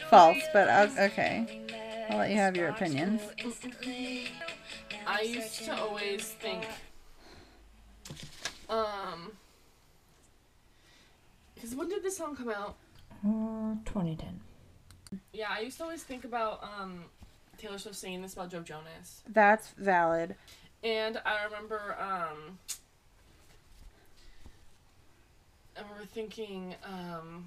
(laughs)
False, but o- okay. I'll let you have your opinions.
I used to always think, um, because when did this song come out?
Uh, 2010.
Yeah, I used to always think about um Taylor Swift singing this about Joe Jonas.
That's valid.
And I remember, um, I remember thinking, um,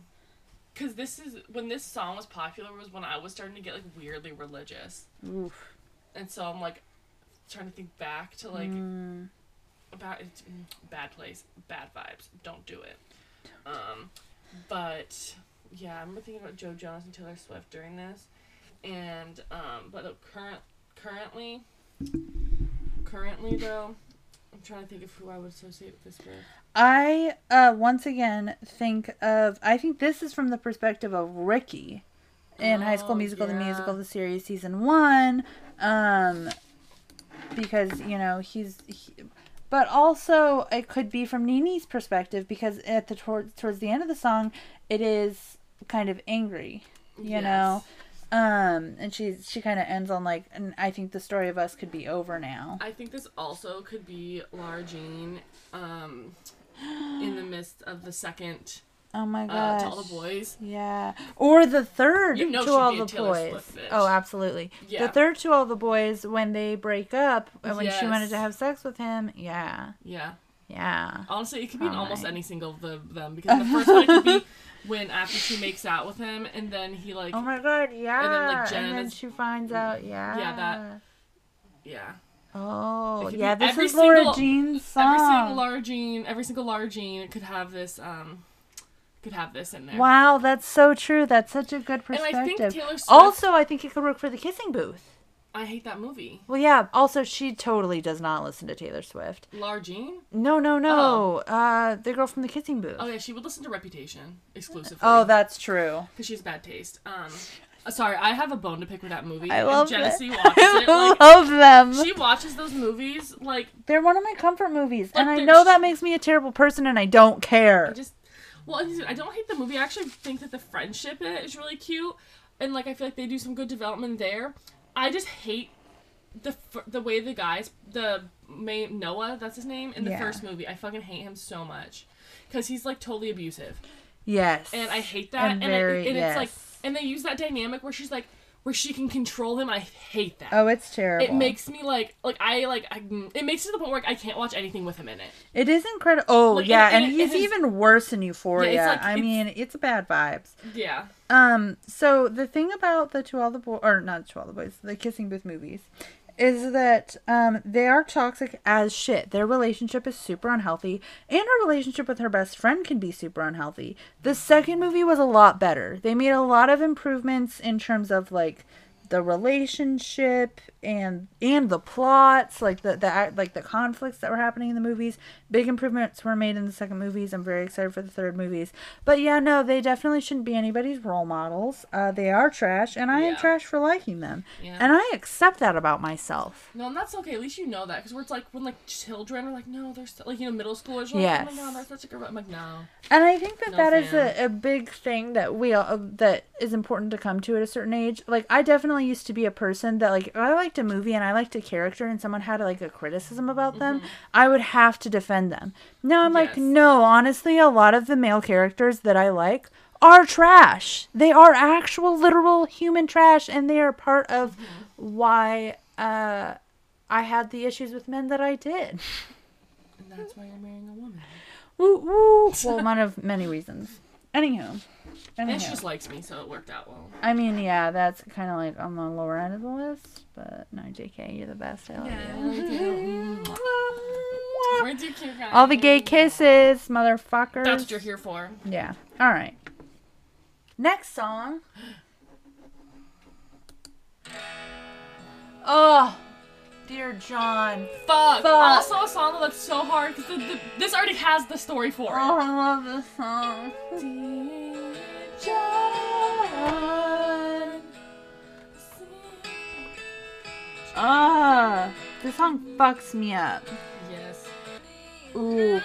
because this is when this song was popular was when I was starting to get like weirdly religious,
Oof.
and so I'm like trying to think back to like
Mm,
about it's mm, bad place, bad vibes. Don't do it. Um, but yeah, I remember thinking about Joe Jonas and Taylor Swift during this, and um, but current currently, currently though, I'm trying to think of who I would associate with this with.
I uh once again think of I think this is from the perspective of Ricky in High School
Oh,
Musical the musical the series season 1 um because you know he's he, but also it could be from Nini's perspective because at the towards towards the end of the song it is kind of angry you know um and she she kind of ends on like and I think the story of us could be over now
I think this also could be Lara Jean, um, in the midst of the second
oh my
uh,
gosh
to all the boys.
Yeah. Or the third
You know
to all the boys. Oh, absolutely.
Yeah.
The third to all the boys when they break up and when she wanted to have sex with him. Yeah.
Yeah.
Yeah.
Honestly, it could be in almost any single of the, them because the first one could be (laughs) when after she makes out with him and then he like
Oh my god, yeah. And
then,
then,
like, Jen is-
she finds out, yeah.
Yeah, that- yeah
Oh, yeah, this
every
is Laura
single-
Jean's song.
every single Lara Jean every single Lara Jean could have this um could have this in there.
Wow, that's so true. That's such a good
And I think
perspective.
Taylor Swift.
Also, I think it could work for the kissing booth.
I hate that movie.
Well, yeah. Also, she totally does not listen to Taylor Swift.
Lara Jean.
No, no, no. Uh, the girl from the kissing booth.
Oh yeah, she would listen to Reputation exclusively.
Oh, that's true.
because she has bad taste. Um, uh, sorry, I have a bone to pick with that movie.
I
and
love
Genesis
it.
watches (laughs) it.
I
Like,
love them.
she watches those movies like
They're one of my comfort movies, and I know that makes me a terrible person, and I don't care.
I just well I don't hate the movie i actually think that the friendship in it is really cute and like i feel like they do some good development there i just hate the the way the guys the main noah that's his name in the
Yeah.
first movie. I fucking hate him so much. Because he's like totally abusive.
Yes.
and i hate that.
And
and,
very-
it, and it's like and they use that dynamic where she's like where she can control him i hate that
Oh, it's terrible.
it makes me like like i like I, it makes it to the point where like, i can't watch anything with him in it
It is incredible. Oh,
Like,
yeah,
and-
and,
and
he's
his-
even worse in Euphoria.
Yeah, like-
I
it's-
mean, it's bad vibes.
yeah
Um, so the thing about the To All the Boys, or not To All the Boys, the Kissing Booth movies, is that um they are toxic as shit. Their relationship is super unhealthy, and her relationship with her best friend can be super unhealthy. The second movie was a lot better. They made a lot of improvements in terms of like the relationship and and the plots like the, the like the conflicts that were happening in the movies big improvements were made in the second movies i'm very excited for the third movies but yeah no they definitely shouldn't be anybody's role models uh, they are trash and i am trash for liking them
Yeah.
and i accept that about myself
No, and that's okay. At least you know that, because where it's like when like children are like, no, they're still like you know middle schoolers. Are like,
Yes.
Oh my god, that's such a good. I'm like, no.
And I think that
No
that is
fan.
a, a big thing that we all, that is important to come to at a certain age. Like I definitely used to be a person that like if I liked a movie and I liked a character and someone had like a criticism about them, I would have to defend them. Now I'm like,
Mm-hmm.
No, honestly, a lot of the male characters that I like are trash. They are actual literal human trash and they are part of
Mm-hmm.
why uh I had the issues with men that I did.
And that's why you're marrying a woman.
Woo woo. Well, one of many reasons. Anywho.
And she just likes me, so it worked out well.
I mean, yeah, that's kind of like on the lower end of the list, but no, JK, you're the best. I love you. (laughs)
Where'd you?
All the gay kisses, motherfuckers.
That's what you're here for.
Yeah. All right. Next song. (gasps) Oh, dear John.
Fuck.
Fuck.
Also a song that's so hard because the, the, this already has the story for it.
Oh, I love this song.
Dear John.
Ah, this song fucks me up.
Yes.
Ooh.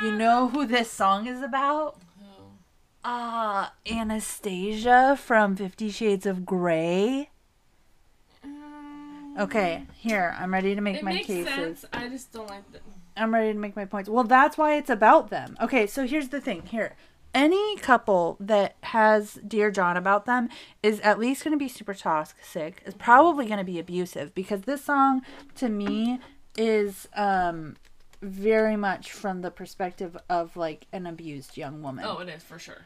You know who this song is about?
Oh.
Ah, Anastasia from Fifty Shades of Grey. Okay, here, I'm ready to make
It
my
makes
cases.
sense. I just don't like that.
I'm ready to make my points. Well, that's why it's about them. Okay, so here's the thing. Here, any couple that has Dear John about them is at least going to be super toxic. Is probably going to be abusive because this song, to me, is um very much from the perspective of like an abused young woman.
Oh, it is for sure.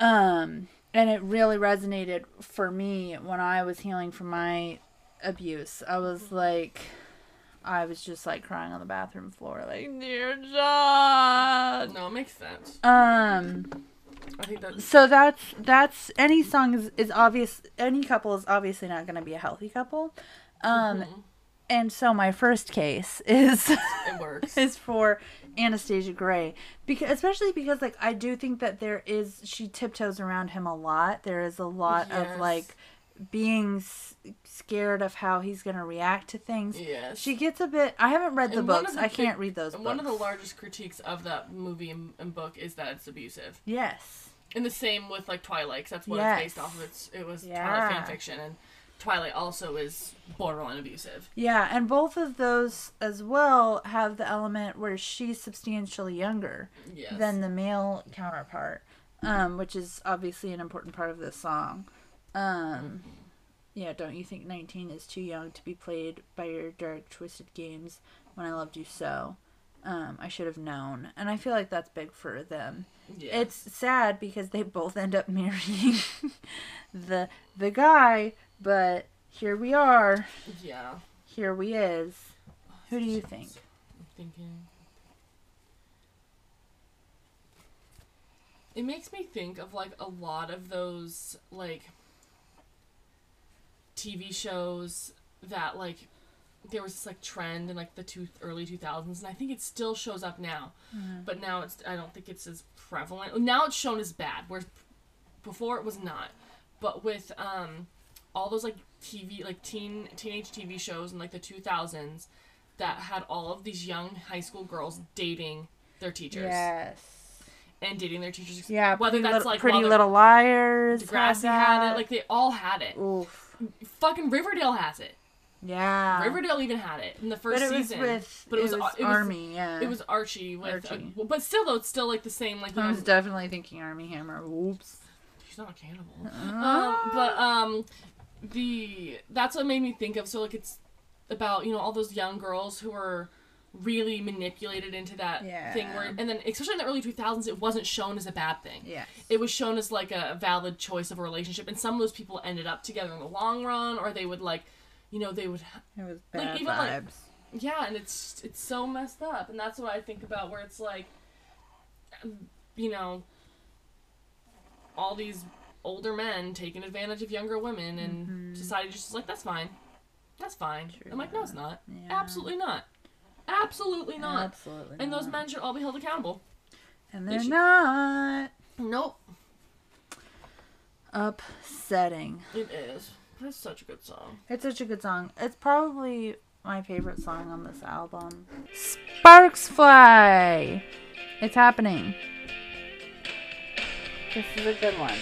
Um, and it really resonated for me when I was healing from my abuse. I was like, I was just like crying on the bathroom floor, like, dear John.
No, it makes sense.
Um,
I think that's
so that's that's any song is, is obvious. Any couple is obviously not going to be a healthy couple. Um, and so my first case (laughs) is
it works.
is for Anastasia Grey because especially because like I do think that there is she tiptoes around him a lot. There is a lot
Yes.
of like being scared of how he's going to react to things.
Yes.
She gets a bit I haven't read the
And
books.
the
I can't
big-
read those
And
books.
One of the largest critiques of that movie and, and book is that it's abusive.
Yes.
And the same with like Twilight, 'cause that's what
Yes.
it's based off of. It's it was
Yeah.
Twilight fan fiction, and Twilight also is borderline abusive.
Yeah, and both of those as well have the element where she's substantially younger
Yes.
than the male counterpart, um, which is obviously an important part of this song. Um, yeah, don't you think 19 is too young to be played by your dark, twisted games when I loved you so? Um, I should have known. And I feel like that's big for them.
yeah.
It's sad because they both end up (laughs) marrying (laughs) the the guy, but here we are.
yeah.
Here we is. Who do you think?
I'm thinking. It makes me think of like a lot of those like TV shows that like there was this like trend in like the two early 2000s and I think it still shows up now. But now it's I don't think it's as prevalent. Now it's shown as bad where before it was not. But with um all those like TV like teen teenage TV shows in like the 2000s that had all of these young high school girls dating their teachers
Yes.
and dating their teachers.
Yeah,
whether that's
little,
like
pretty little liars.
Degrassi
had
had it, like they all had it.
Oof.
Fucking Riverdale has it.
Yeah.
Riverdale even had it in the first
but it was
season.
with
but it was,
it was
it was
Armie. yeah.
It was Archie with,
Archie.
uh, but still though, it's still like the same. Like
I
know,
was definitely thinking Armie Hammer. Oops.
she's not a cannibal.
Uh-huh.
Um, but um, the that's what made me think of. So like it's about you know all those young girls who were really manipulated into that thing where, and then especially in the early two thousands, it wasn't shown as a bad thing.
Yes.
It was shown as like a valid choice of a relationship, and some of those people ended up together in the long run, or they would like, you know, they would
It was
Like,
bad
even, like-
vibes.
yeah, and it's it's so messed up, and that's what I think about where it's like, you know, all these older men taking advantage of younger women, and
Mm-hmm.
society just is like, that's fine. That's fine. I'm like, no, it's not.
Yeah.
Absolutely not. Absolutely not.
Absolutely.
And those men should all be held accountable.
And
they
they're
should-
not
Nope.
upsetting.
It is. That's such a good song.
It's such a good song. It's probably my favorite song on this album. Sparks Fly. It's happening. This is a good one.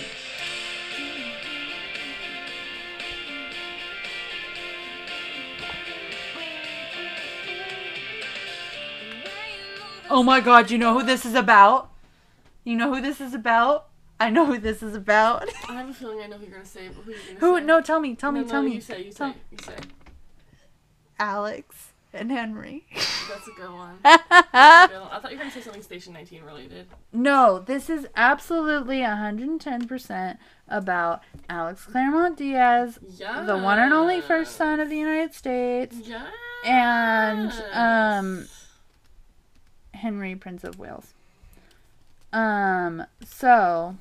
Oh my god, you know who this is about? You know who this is about? I know who this is about. (laughs)
I have a feeling I know who you're gonna say, but who gonna
who?
say?
No, tell me, tell
No,
me,
no,
tell me.
You say, you
Tell-
say, you say.
Alex and Henry.
That's a good one. (laughs) A good one. I thought you were gonna say something Station 19 related.
No, this is absolutely 110% about Alex Claremont Diaz,
Yeah.
the one and only first son of the United States,
Yeah.
and um Henry Prince of Wales. Um so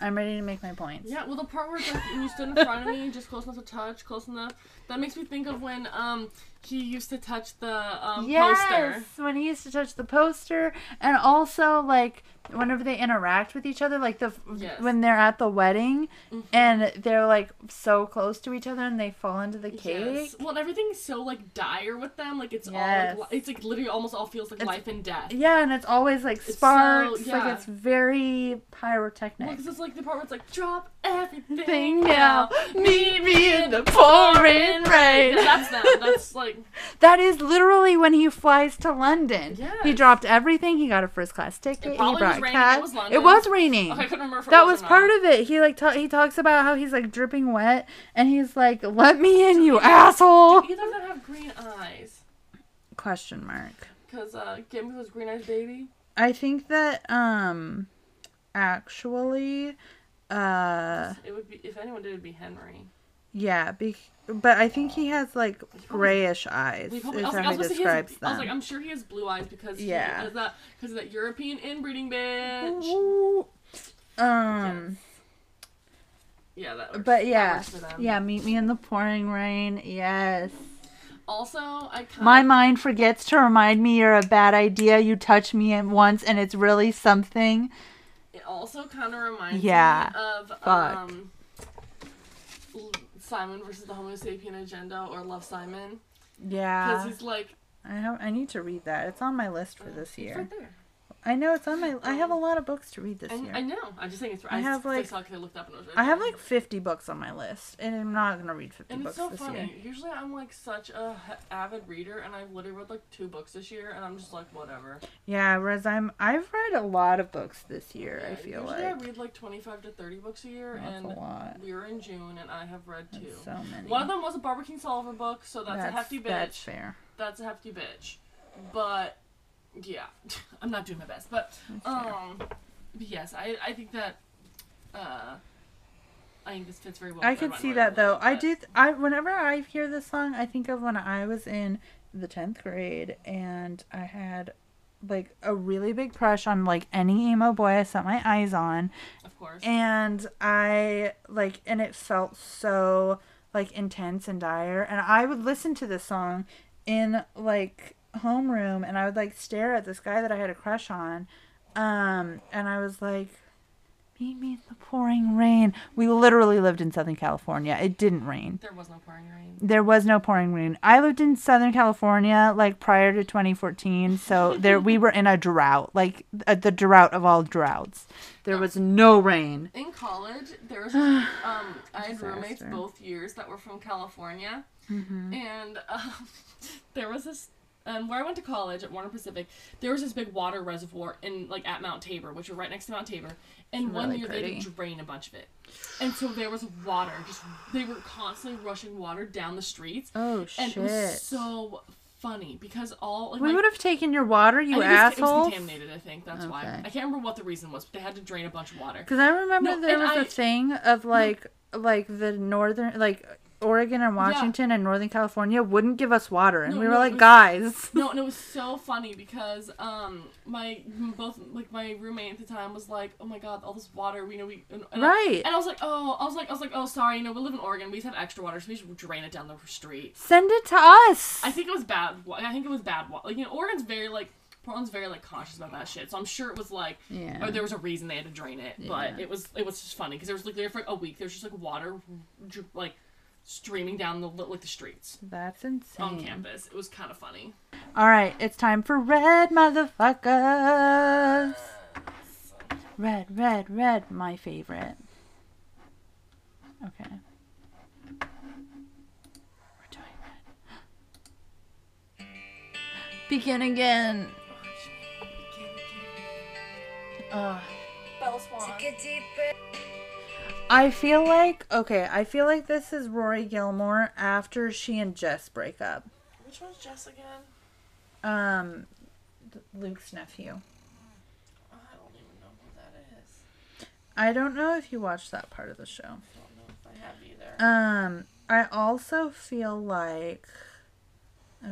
I'm ready to make my points.
Yeah, well, the part where it's like you stood in (laughs) front of me, just close enough to touch, close enough, that makes me think of when um he used to touch the um
Yes,
poster.
when he used to touch the poster, and also like whenever they interact with each other, like the
Yes.
when they're at the wedding,
Mhm.
and they're like so close to each other, and they fall into the cake.
Yes. Well, and everything's so like dire with them. Like it's
Yes.
all like it's like literally almost all feels like
It's-
life and death.
Yeah, and it's always like
so-
sparks.
yeah.
Like it's very pyrotechnic.
because it's like the part where it's like drop everything
Thing
now,
meet me in the pouring rain.
That's them. That's like (laughs)
That is literally when he flies to London. He dropped everything. He got a first class ticket. He brought
was raining.
cat.
It was London.
It was raining.
I couldn't remember.
That
was,
was part of it. He like ta- he talks about how he's like dripping wet, and he's like, "Let me in, you asshole."
Either of them have green eyes.
Question mark.
Cause uh, get me those green eyes, baby.
I think that um, actually, uh,
It would be if anyone did, it'd be Henry.
Yeah, be- but I think he has like grayish eyes.
We
Is
probably,
how
was, like, I
he
was gonna say he has,
describes
I was like. I'm sure he has blue eyes because
Yeah.
that because of that European inbreeding bitch.
Ooh. Um,
Yeah, that. Works.
but
That
yeah,
works for them.
yeah. Meet me in the pouring rain. Yes.
Also, I kind
My mind forgets to remind me you're a bad idea. You touch me at once, and it's really something.
It also kind of reminds
Yeah.
me of
Fuck.
um, Simon versus the Homo sapien agenda or Love Simon
Yeah.
because he's like
I have. I need to read that. It's on my list for uh, this
it's
year.
right there.
I know it's on my. I have a um, lot of books to read this
I,
year.
I know. I'm just saying it's.
I
I
have,
I
like-
I looked up and was
I have like 50 books on my list, and I'm not gonna read 50
And it's
books
so
this
funny.
year.
Usually, I'm like such a avid reader, and I've literally read like two books this year, and I'm just like, whatever.
Yeah, whereas I'm. I've read a lot of books this year. I
Yeah,
feel
usually
like
I read like 25 to 30 books a year,
that's
and
a lot.
we're in June, and I have read two.
That's so many.
One of them was a Barbara Kingsolver book, so that's,
that's
a hefty bitch.
That's fair.
That's a hefty bitch. But yeah, (laughs) I'm not doing my best. But um, but yes, I I think that uh, I think this fits very well.
I could see that though. I
do.
did. I whenever I hear this song, I think of when I was in the tenth grade and I had like a really big crush on like any emo boy I set my eyes on,
Of course.
and I like, and it felt so like intense and dire, and I would listen to this song in like homeroom, and I would like stare at this guy that I had a crush on, um, and I was like. Meet me in the pouring rain. We literally lived in Southern California. It didn't rain.
there was no pouring rain.
There was no pouring rain. I lived in Southern California like prior to 2014, so there we were in a drought, like uh, the drought of all droughts. There was no rain.
In college, there was (sighs) um, I had roommates both years that were from California,
Mm-hmm.
and um, (laughs) there was this. Um, where I went to college at Warner Pacific, there was this big water reservoir in like at Mount Tabor, which are right next to Mount Tabor. And one
really
year they
pretty.
did drain a bunch of it, and so there was water. Just they were constantly rushing water down the streets,
Oh shit!
and it was so funny because all like
we would have taken your water, you
think it was,
asshole.
contaminated. I think that's why. I can't remember what the reason was, but they had to drain a bunch of water.
Because I remember
No,
there was a
I-
thing of like like the northern like Oregon and Washington and Northern California wouldn't give us water, and
No,
we were
no,
like,
was-
guys. (laughs)
No, and it was so funny because um my both like my roommate at the time was like, oh my god, all this water, we know we and, and I-
Right.
and I was like, oh, I was like, I was like, oh, sorry, you know, we live in Oregon, we just have extra water, so we just drain it down the street.
Send it to us.
I think it was bad. I think it was bad. wa- Like you know, Oregon's very like Portland's very like conscious about that shit. So I'm sure it was like,
Yeah.
or there was a reason they had to drain it. But it was it was just funny because there was like there for a week. There's just like water, like streaming down the like the streets
That's insane.
on campus. It was kind of funny.
All right, it's time for red motherfuckers. Red, red, red, my favorite. Okay. We're doing red. Begin again. Uh,
Bella Swan.
Take a deep breath.
I feel like okay. I feel like this is Rory Gilmore after she and Jess break up.
Which one's Jess again?
Um, Luke's nephew.
I don't even know who that is.
I don't know if you watched that part of the show.
I don't know if I have either.
Um, I also feel like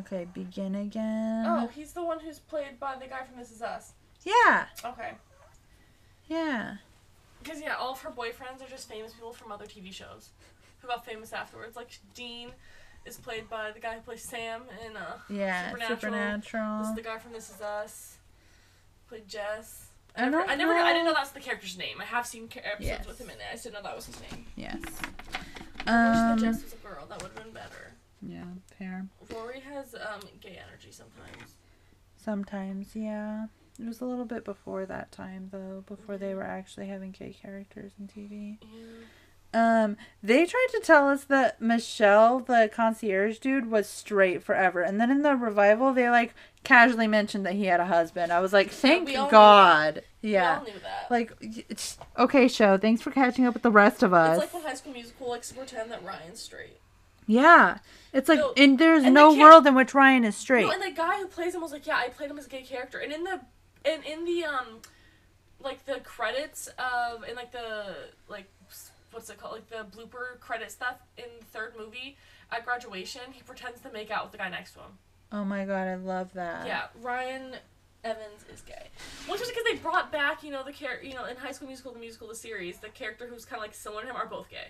okay, begin again.
oh, he's the one who's played by the guy from This Is Us.
yeah,
Okay.
yeah.
Because yeah, all of her boyfriends are just famous people from other TV shows, who got famous afterwards. Like Dean is played by the guy who plays Sam in uh,
Yeah,
Supernatural.
Supernatural.
This is the guy from This Is Us. Played Jess.
I
I never, I never, I didn't
know.
that's the character's name. I have seen episodes
Yes.
with him in it. I didn't know that was his name.
Yes.
I wish
Um.
that Jess was a girl. That would have been better.
Yeah, fair.
Rory has um gay energy sometimes.
Sometimes, yeah. It was a little bit before that time though, before they were actually having gay characters in TV.
Yeah.
Um, they tried to tell us that Michelle, the concierge dude, was straight forever, and then in the revival, they like casually mentioned that he had a husband. I was like, thank
knew
God.
We
Yeah.
all knew that.
Like, it's, okay, show. Thanks for catching up with the rest of us.
it's like when High School Musical likes to pretend that Ryan's straight.
yeah, it's like,
No,
and there's
and
no world in which Ryan is straight.
No, and the guy who plays him was like, yeah, I played him as a gay character, and in the and in the um, like the credits of in like the like what's it called like the blooper credit stuff in the third movie at graduation, he pretends to make out with the guy next to him.
oh my God, I love that.
Yeah, Ryan Evans is gay. Which is because they brought back, you know, the character, you know, in High School Musical, the musical, the series, the character who's kind of like similar to him are both gay.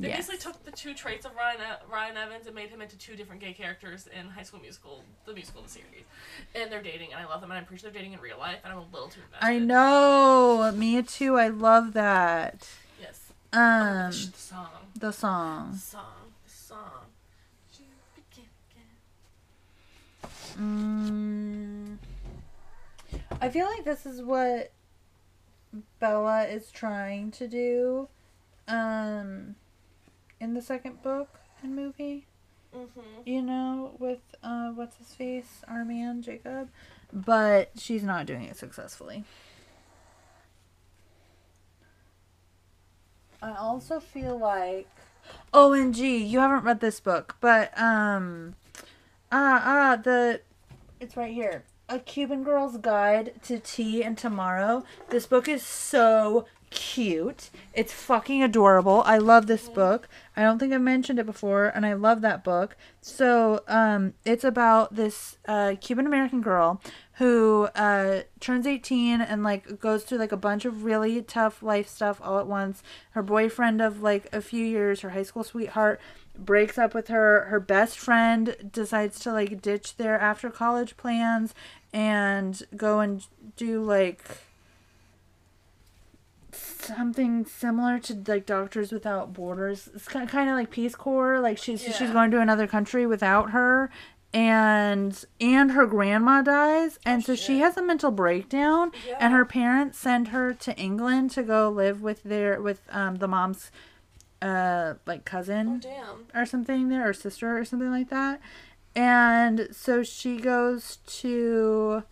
They
Yes.
basically took the two traits of Ryan Ryan Evans and made him into two different gay characters in High School Musical, the musical, the series, and they're dating, and I love them, and I'm pretty sure they're dating in real life, and I'm a little too invested.
I know. Me too. I love that.
Yes.
Um,
the, sh- the song,
the
the
song.
song, the song. Begin again.
Mm, I feel like this is what Bella is trying to do um in the second book and movie.
Mm-hmm.
You know, with uh what's his face? Our man Jacob. But she's not doing it successfully. I also feel like OMG, you haven't read this book, but um ah ah the it's right here. A Cuban Girl's Guide to Tea and Tomorrow. This book is so cute. It's fucking adorable. I love this book. I don't think I've mentioned it before, and I love that book. So, um, it's about this uh, Cuban American girl who uh, turns 18 and like goes through like a bunch of really tough life stuff all at once. Her boyfriend of like a few years, her high school sweetheart, breaks up with her. Her best friend decides to like ditch their after college plans and go and do like something similar to like Doctors Without Borders. It's kind of, like Peace Corps. Like she's she's going to another country without her, and and her grandma dies, and so she has a mental breakdown. And her parents send her to England to go live with their with um the mom's uh like cousin
Oh damn.
or something there or sister or something like that and so she goes to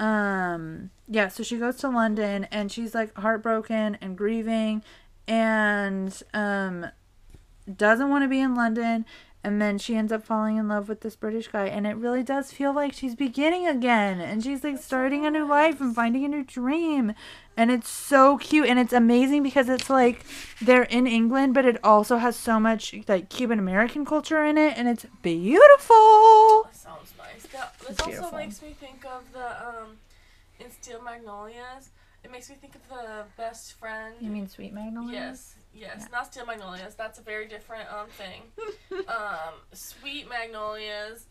um yeah so she goes to london and she's like heartbroken and grieving and um doesn't want to be in london And then she ends up falling in love with this British guy. And it really does feel like she's beginning again. And she's like starting a new life and finding a new dream. And it's so cute. And it's amazing because it's like they're in England, but it also has so much like Cuban American culture in it. And it's beautiful.
That sounds nice. That, this
It's
also
beautiful.
makes me think of the um, in Steel Magnolias. It makes me think of the best friend.
You mean Sweet Magnolias?
Yes, yes,
Yeah.
not Steel Magnolias. That's a very different um thing. (laughs) um, Sweet Magnolias,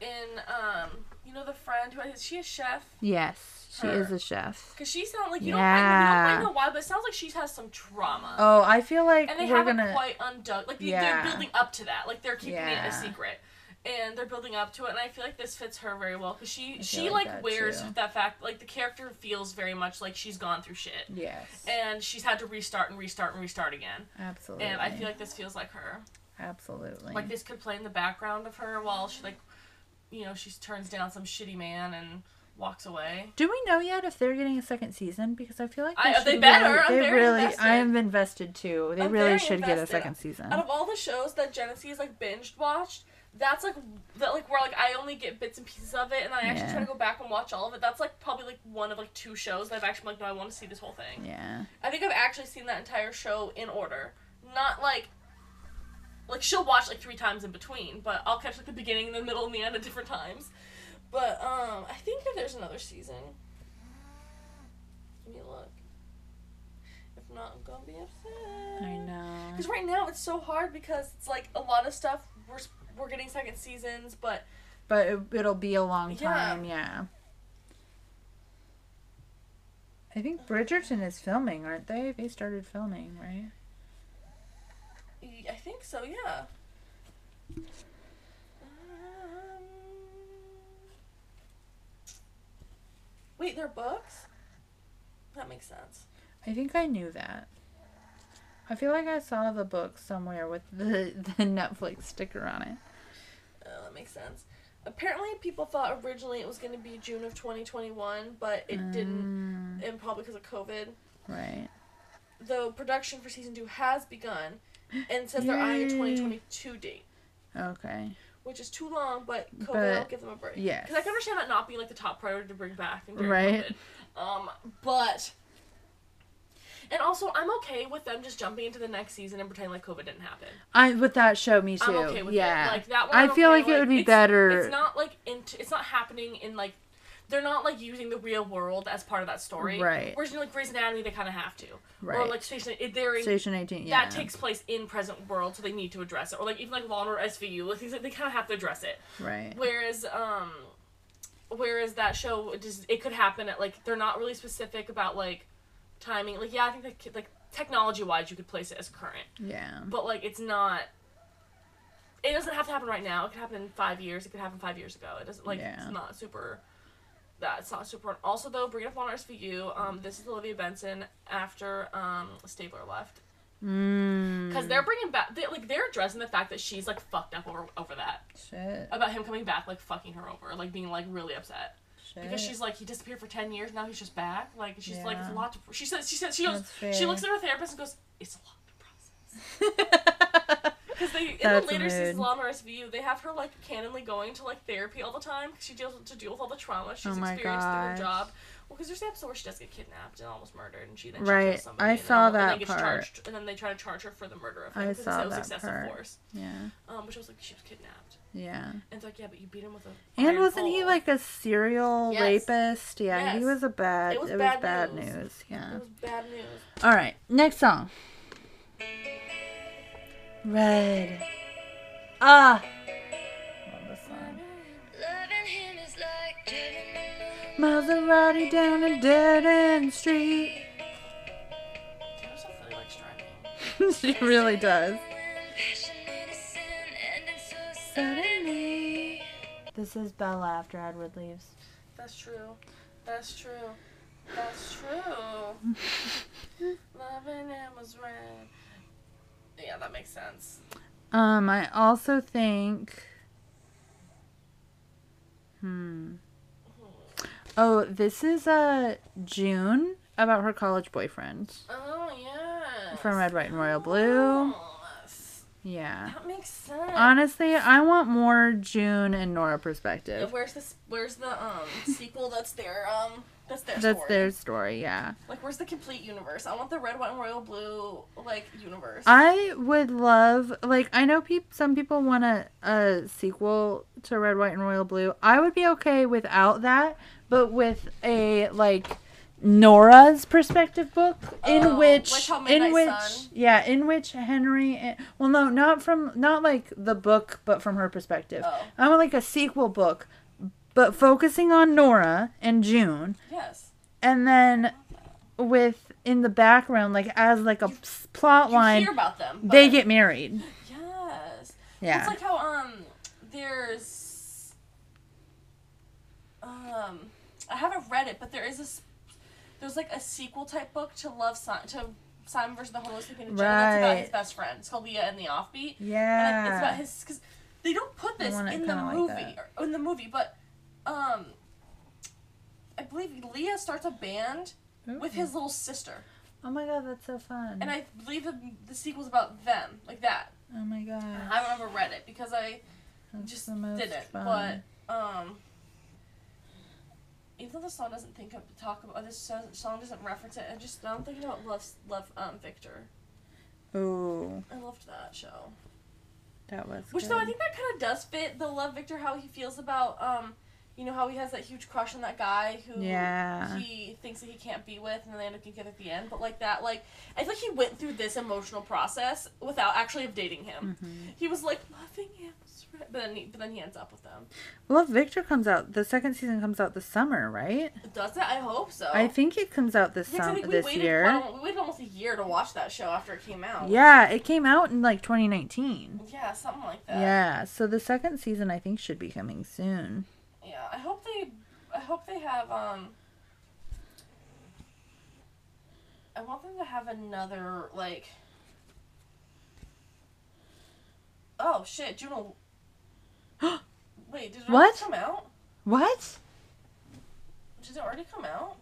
in um, you know the friend who is she a chef?
Yes, she
Her.
is a chef.
Cause she sounds like you
Yeah.
don't, quite, you don't quite know why, but it sounds like she has some trauma.
Oh, I feel like
and they
we're
haven't
gonna.
quite undone. Like they-
Yeah.
they're building up to that. Like they're keeping it a secret, and they're building up to it. And I feel like this fits her very well because she she
like
like,
that,
wears
too.
that fact. Like the character feels very much like she's gone through shit,
Yes.
and she's had to restart and restart and restart again.
Absolutely.
And I feel like this feels like her.
absolutely.
Like this could play in the background of her while she like, you know, she turns down some shitty man and walks away.
Do we know yet if they're getting a second season? Because I feel like
I-
should
they better.
Really,
I'm
they
very
really.
invested.
I am invested too. They
I'm
really should get a second season.
Out of all the shows that Genesis like binged watched, that's like that like where like I only get bits and pieces of it, and I actually
Yeah.
try to go back and watch all of it. That's like probably like one of like two shows that I've actually like no, I want to see this whole thing.
Yeah.
I think I've actually seen that entire show in order, not like. Like she'll watch like three times in between, but I'll catch like the beginning, the middle, and the end at different times. But um, I think that there's another season. Let me a look. If not, I'm gonna be upset.
I know.
Because right now it's so hard because it's like a lot of stuff we're we're getting second seasons, but
But it, it'll be a long time. Yeah. I think Bridgerton is filming, aren't they? They started filming, right?
I think so. Yeah. Um, wait, they're books. That makes sense.
I think I knew that. I feel like I saw the book somewhere with the, (laughs) the Netflix sticker on it.
That makes sense. Apparently, people thought originally it was going to be June of 2021, but it didn't,
Mm,
and probably because of COVID.
right.
Though production for season two has begun, and says they're eyeing a 2022 date.
Okay.
which is too long, but COVID
But,
will give them a break.
yes.
because I can understand that not being like the top priority to bring back and during
Right.
COVID. Um, but and also I'm okay with them just jumping into the next season and pretending like COVID didn't happen.
I with that show, me too.
I'm okay with
yeah.
it. Like that one.
I
I'm
feel
okay,
like it would be
it's-
better.
It's not like into. It's not happening in like. They're not like using the real world as part of that story.
Right.
Whereas you know, like Grey's Anatomy, they kind of have to.
Right.
Or like Station. They're
Station 18. Yeah.
that takes place in present world, so they need to address it. Or like even like Law and Order SVU, like things like they kind of have to address it.
right.
Whereas, um, whereas that show, just it could happen at like they're not really specific about like timing. Like yeah, I think that like technology wise, you could place it as current,
Yeah.
but like it's not. It doesn't have to happen right now. It could happen in five years. It could happen five years ago. It doesn't like
Yeah.
it's not super. That's not super. Also, though, bringing up Law and Order SVU, um, this is Olivia Benson after um Stabler left
Mm.
because they're bringing back they, like they're addressing the fact that she's like fucked up over over that
Shit.
about him coming back like fucking her over like being like really upset
Shit.
because she's like he disappeared for 10 years now he's just back like she's like it's a lot to she says she says she goes she looks at her therapist and goes it's a lot to process (laughs) because they in the later seasons of Law and Order SVU they have her like canonically going to like therapy all the time because she deals to deal with all the trauma she's
Oh
experienced through her job well because there's the episode where she does get kidnapped and almost murdered and she then
Right.
somebody
I saw
and
that
gets
part.
charged and then they try to charge her for the murder of him
I
because
saw
it was
that
excessive
part.
force
yeah.
um which was like she was kidnapped
Yeah.
and it's like yeah but you beat him with a
And wasn't he like a serial
Yes.
rapist? Yeah, he was a bad.
It was
it
bad
was bad
news.
news. Yeah.
it was bad news
All right, next song. Red. Ah. Love this song.
Loving him is like
Maserati down a dead end street.
Taylor Swift really likes driving (laughs)
she really does. Suddenly. This is Bella after Edward leaves.
That's true. That's true. That's true. Loving him was red. Yeah, that makes sense.
Um, I also think. Hmm. Oh, this is uh June about her college boyfriend
Oh yeah.
from Red, White, and Royal Blue.
Oh, yes.
Yeah.
That makes sense.
Honestly, I want more June and Nora
Yeah,
perspective.
where's this? Where's the um sequel? That's their um. That's their
That's
story.
their story, yeah.
Like, where's the complete universe? I want the red, white, and royal blue like universe.
I would love like I know peop- some people want a, a sequel to Red, White, and Royal Blue. I would be okay without that, but with a like Nora's perspective book in
Oh,
which in which
Sun?
yeah in which Henry well no not from not like the book but from her perspective.
Oh.
I want like a sequel book, but focusing on Nora and June
yes.
and then with in the background like as like a s- plot
You
line
hear about them.
They get married (gasps)
Yes.
yeah
It's like how um there's um I haven't read it, but there is a there's like a sequel type book to Love Simon to Simon versus the Homo Sapiens Agenda. That's about his best friend. It's called Leah and the Offbeat. And
yeah
it's about his because they don't put this in the
kinda like
movie or in the movie, but um I believe Leah starts a band with his little sister,
oh my god that's so fun
and I believe the, the sequel's about them, like that.
oh my god
I haven't ever read it because I
that's
just
the most
didn't.
fun.
But um, even though the song doesn't think of talk about this song doesn't reference it, I just I'm thinking about love love um Victor.
Ooh,
I loved that show.
that was
Which
good.
though I think that kind of does fit the love Victor how he feels about um, you know how he has that huge crush on that guy who
Yeah.
he thinks that he can't be with, and then they end up getting together at the end. But like that, like I feel like he went through this emotional process without actually dating him.
Mm-hmm.
He was like loving him, but then he, but then he ends up with them.
Love Victor comes out the second season comes out this summer right
Does it? I hope so.
I think it comes out this
summer.
This
waited
year
a- we waited almost a year to watch that show after it came out.
yeah it came out in like 2019
Yeah, something like that.
yeah so the second season I think should be coming soon
Yeah, I hope they. I hope they have. Um. I want them to have another like. Oh shit, Juno. (gasps) Wait, did it
What?
already come out?
what
Did it already come out?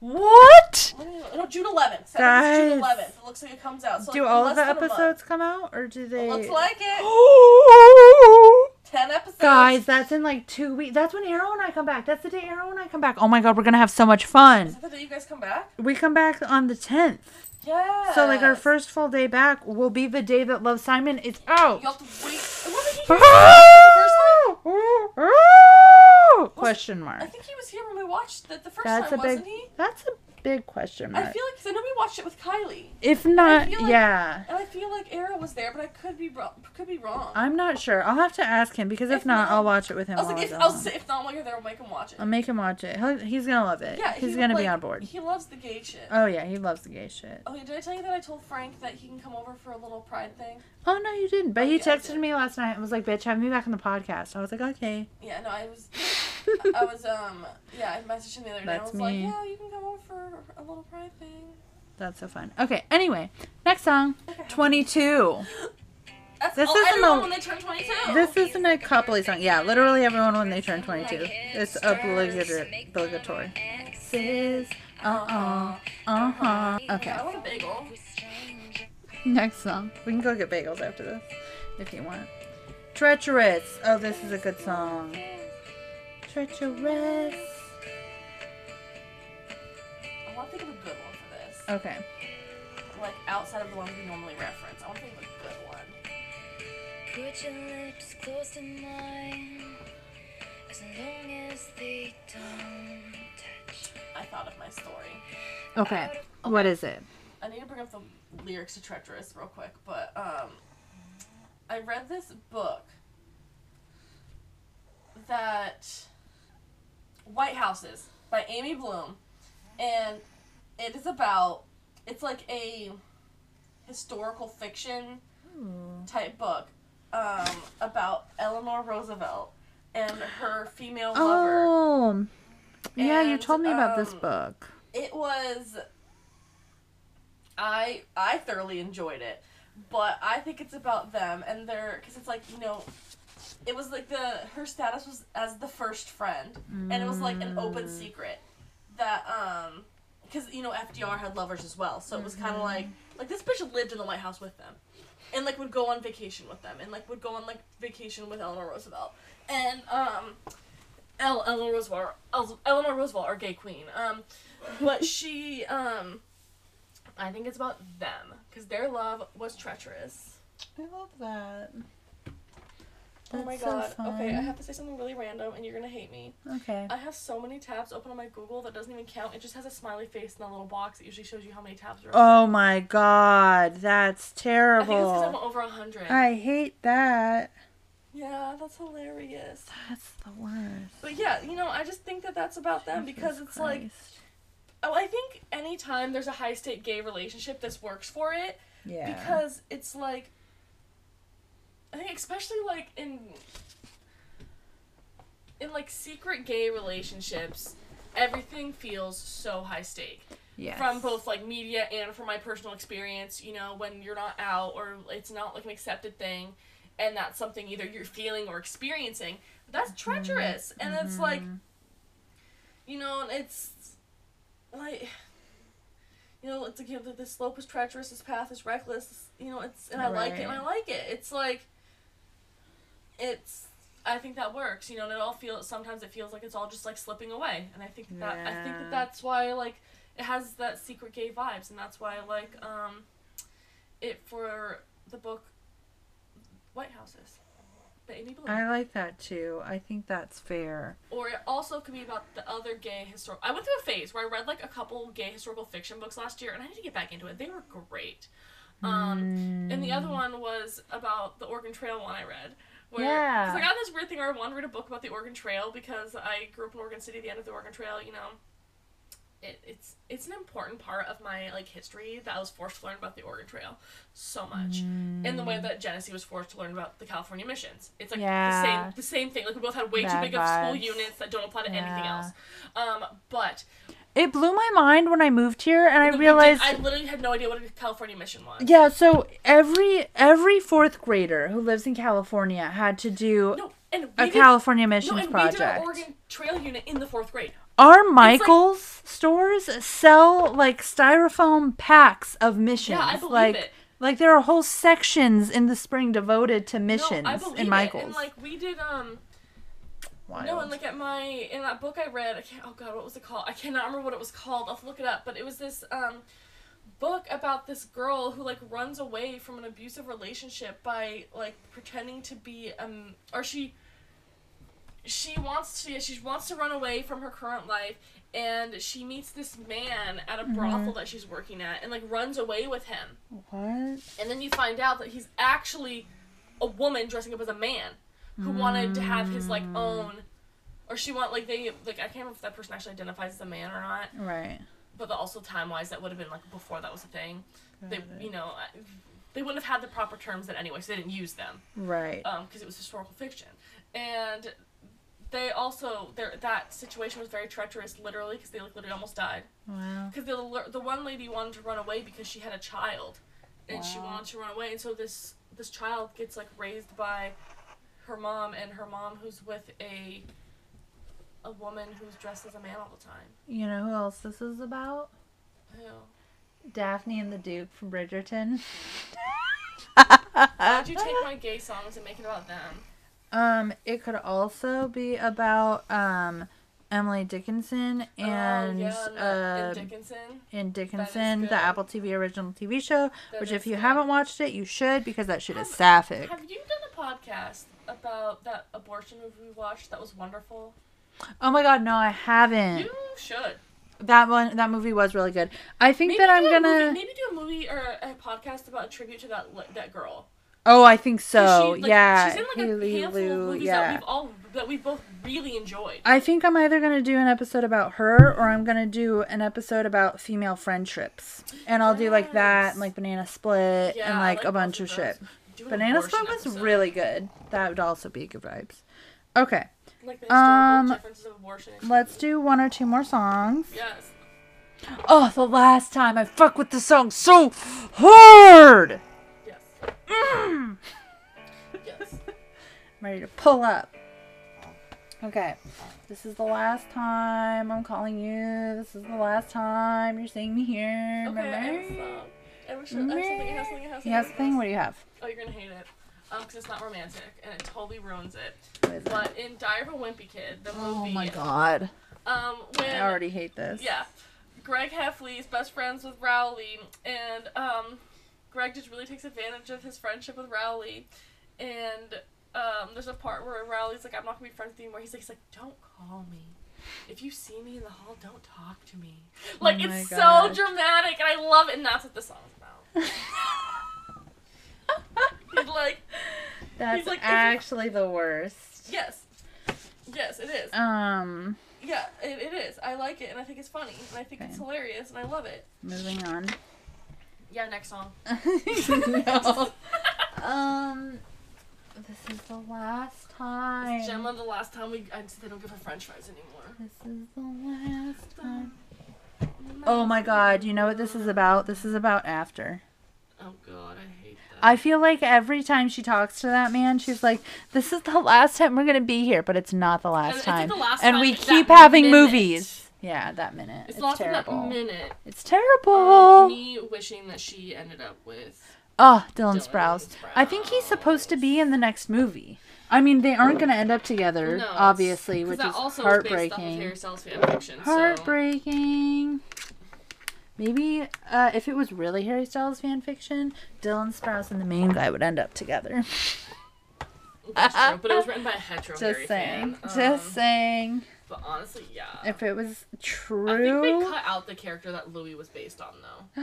what
No, June 11th.
Guys.
June 11th. It looks like it comes out. So
do
like,
all of the
than a month.
episodes come out or do they
Looks like it. (gasps) Ten episodes.
Guys, that's in like two weeks. That's when Arrow and I come back. That's the day Arrow and I come back. Oh my god, we're gonna have so much fun.
Is that the day you guys come back?
We come back on the 10th.
Yeah.
So, like, our first full day back will be the day that Love Simon is out.
You have to wait. (laughs) Wasn't he here the first time?
Question
I think he was here when we watched it the first
That's a
time,
big.
wasn't he?
That's a big question mark.
I feel like because I know we watched it with Kylie,
If not,
like-
yeah.
and I feel like Arrow was there, but I could be wrong. Could be wrong.
I'm not sure. I'll have to ask him because if,
If
not,
not-
I'll watch it with him.
I was like, if,
I
I
go
was
home.
say, if not while you're there, we'll make him watch it.
I'll make him watch it. He'll, he's gonna love it.
yeah,
he's
he,
gonna be on board.
He loves the gay shit.
Oh yeah, he loves the gay shit.
Oh, okay, did I tell you that I told Frank that he can come over for a little pride thing?
Oh no, you didn't. But
Oh,
he
yeah,
texted me last night and was like, "Bitch, have me back on the podcast." I was like, "Okay."
Yeah, no, I was, (laughs) I was, um, yeah, I messaged him the other day.
That's
I was like,
me.
yeah, you can come over for a little pride thing.
That's so fun. Okay. Anyway, next song, twenty-two.
That's
This
oh,
isn't
everyone
a-
when they turn 22.
This isn't a coupley song. Yeah, literally everyone when they turn twenty-two. It's obligatory. Obligatory. Sis. Uh uh. Uh huh. Okay.
I want a bagel. (laughs)
Next song. We can go get bagels after this, if you want. Treacherous. Oh, this is a good song. Treacherous.
I want to think of a good one for this.
Okay.
Like outside of the ones we normally reference. I want to think of a good one.
Put your lips close to mine as long as they don't touch.
I thought of my story.
Okay. What is it?
I need to bring up the lyrics to Treacherous real quick, but um, I read this book that White Houses by Amy Bloom, and it is about it's like a historical fiction type book um, about Eleanor Roosevelt and her female lover.
Oh. Yeah, you told me about this
um,
book.
it was i i thoroughly enjoyed it. But i think it's about them and their because it's like you know it was like the her status was as the first friend. And it was like an open
Mm.
secret that um because you know fdr had lovers as well. So it was kind of like like this bitch lived in the white house with them and like would go on vacation with them and like would go on like vacation with Eleanor Roosevelt. And um El- Eleanor Roosevelt El- Eleanor Roosevelt our gay queen. Um but she um I think it's about them because their love was treacherous.
I love that.
oh my
That's so
god. Okay, I have to say something really random and you're gonna hate me.
Okay.
I have so many tabs open on my Google that doesn't even count. It just has a smiley face in that little box. It usually shows you how many tabs are oh open.
Oh my god, that's
I think it's because I'm
terrible.
over hundred.
I hate that.
Yeah, that's hilarious.
That's the worst.
But yeah, you know, I just think that that's about them because
Jesus
it's like,
Christ.
Oh, I think anytime there's a high stake gay relationship, this works for it
yeah.
because it's like, I think especially like in, in like secret gay relationships, everything feels so high stake.
yes.
from both like media and from my personal experience you know when you're not out or it's not like an accepted thing and that's something either you're feeling or experiencing that's mm-hmm. treacherous and it's like mm-hmm. you know it's like you know it's like you know, the, the slope is treacherous this path is reckless you know it's and i like it and i like it it's like it's I think that works, you know, and it all feels sometimes it feels like it's all just like slipping away. And I think that I think that that's why like it has that secret gay vibes and that's why I like um it for the book White Houses. By Amy Bloom.
I like that too. I think that's fair.
or it also could be about the other gay historical. I went through a phase where I read like a couple gay historical fiction books last year, and I need to get back into it. They were great. Um, and the other
Mm.
one was about the Oregon Trail one I read. Where,
Yeah.
Because I got this weird thing where I wanted to read a book about the Oregon Trail because I grew up in Oregon City, the end of the Oregon Trail. You know, it, it's it's an important part of my like history that I was forced to learn about the Oregon Trail so much. In the way
Mm.
that Genesis was forced to learn about the California missions. It's like
Yeah.
the same the same thing. Like we both had way too
Bad
big of school units that don't apply to anything else. Um, but
It blew my mind when I moved here and I realized
I literally had no idea what a California mission was.
Yeah, so every every fourth grader who lives in California had to do
No, and
a
did,
California
no,
missions
and we did an
project.
Oregon Trail unit in the fourth grade.
Our Michaels stores sell like styrofoam packs of missions.
Yeah, I believe
like
it.
like there are whole sections in the spring devoted to missions
no, I believe
in
it.
Michaels.
And like we did um
Wild.
No, and like at my in that book I read, I can't. Oh God, what was it called? I cannot remember what it was called. I'll look it up. But it was this um book about this girl who like runs away from an abusive relationship by like pretending to be um or she she wants to she wants to run away from her current life and she meets this man at a brothel that she's working at and like runs away with him
what?
and then you find out that he's actually a woman dressing up as a man who wanted to have his like own or she want like they like I can't remember if that person actually identifies as a man or not
Right.
But also time wise that would have been like before that was a thing they
it.
you know they wouldn't have had the proper terms then anyway so they didn't use them
Right.
um because it was historical fiction and they also their that situation was very treacherous literally because they like literally almost died
wow.
because the the one lady wanted to run away because she had a child, and she wanted to run away, and so this this child gets like raised by her mom, and her mom who's with a a woman who's dressed as a man all the time.
You know who else this is about?
Who?
Daphne and the Duke from Bridgerton. (laughs)
Why'd you take my gay songs and make it about them?
Um, it could also be about um Emily Dickinson and
oh, yeah,
uh,
and Dickinson.
in Dickinson, the Apple TV original TV show.
That
which, if you
good.
haven't watched it, you should because that shit is
Have-
sapphic.
Have you done a podcast about that abortion movie we watched? That was wonderful.
Oh my god, no, I haven't.
You should.
That one, that movie was really good. I think
Maybe
that I'm gonna.
movie, maybe do a movie or a podcast about a tribute to that that girl.
Oh, I think so.
she, like,
yeah,
she's in like
Haley
a handful of movies
yeah.
that we've all that we've both really enjoyed.
I think I'm either gonna do an episode about her or I'm gonna do an episode about female friendships, and I'll do like that and like Banana Split
Yeah,
and like,
like
a bunch
of
of shit. Banana Split was
episode.
really good. That would also be good vibes. Okay,
like the
um,
differences of abortion.
let's do one or two more songs.
Yes.
Oh, the last time I fuck with the song so hard.
Yes.
Mm.
Yes.
I'm ready to pull up. Okay. This is the last time I'm calling you. This is the last time you're seeing me here.
Okay. I have
Remember?
song. I wish I have something. I have something. I have something.
You have something? What do you have?
Oh, you're gonna hate it. Um, because it's not romantic and it totally ruins it. But in Diary of a Wimpy Kid, the
Oh
movie, Oh
my god.
um, when
I already hate this.
yeah, Greg Heffley is best friends with Rowley, and um, Greg just really takes advantage of his friendship with Rowley, and um, there's a part where Rowley's like, "I'm not gonna be friends with you anymore." He's like, "He's like, don't call me." If you see me in the hall, don't talk to me. Like
Oh
it's
gosh.
so dramatic, and I love it, and that's what the song's about. (laughs) (laughs) He's like, (laughs)
That's
He's like,
actually the worst.
yes, yes, it is.
Um,
Yeah, it, it is. I like it, and I think it's funny, and I think it's hilarious, and I love it.
moving on.
Yeah, next song. (laughs)
no. (laughs) Um, this is the last time.
Gemma, the last time we, I they don't give her French fries anymore.
This is the last time. Oh my god, you know what this is about? This is about after.
I hate that.
I feel like every time she talks to that man, she's like, "This is the last time we're gonna be here," but it's not the last time.
the last
and
time
we keep having
minute.
movies. Yeah, that minute.
It's,
It's,
lost in
terrible.
that minute.
It's
Um,
terrible.
me wishing that she ended up with.
oh, Dylan,
Dylan
Sprouse. I think he's supposed to be in the next movie. I mean, they aren't gonna end up together,
No,
obviously, which is
also is based off of
heartbreaking.
Harry Styles fan fiction. So.
Maybe uh, if it was really Harry Styles fan fiction, Dylan Sprouse and the main guy would end up together.
That's true, but it was written by a hetero
Just
Harry
saying.
fan.
Just
Um,
saying.
But honestly, yeah.
If it was true.
I think they cut out the character that Louis was based on, though. (gasps)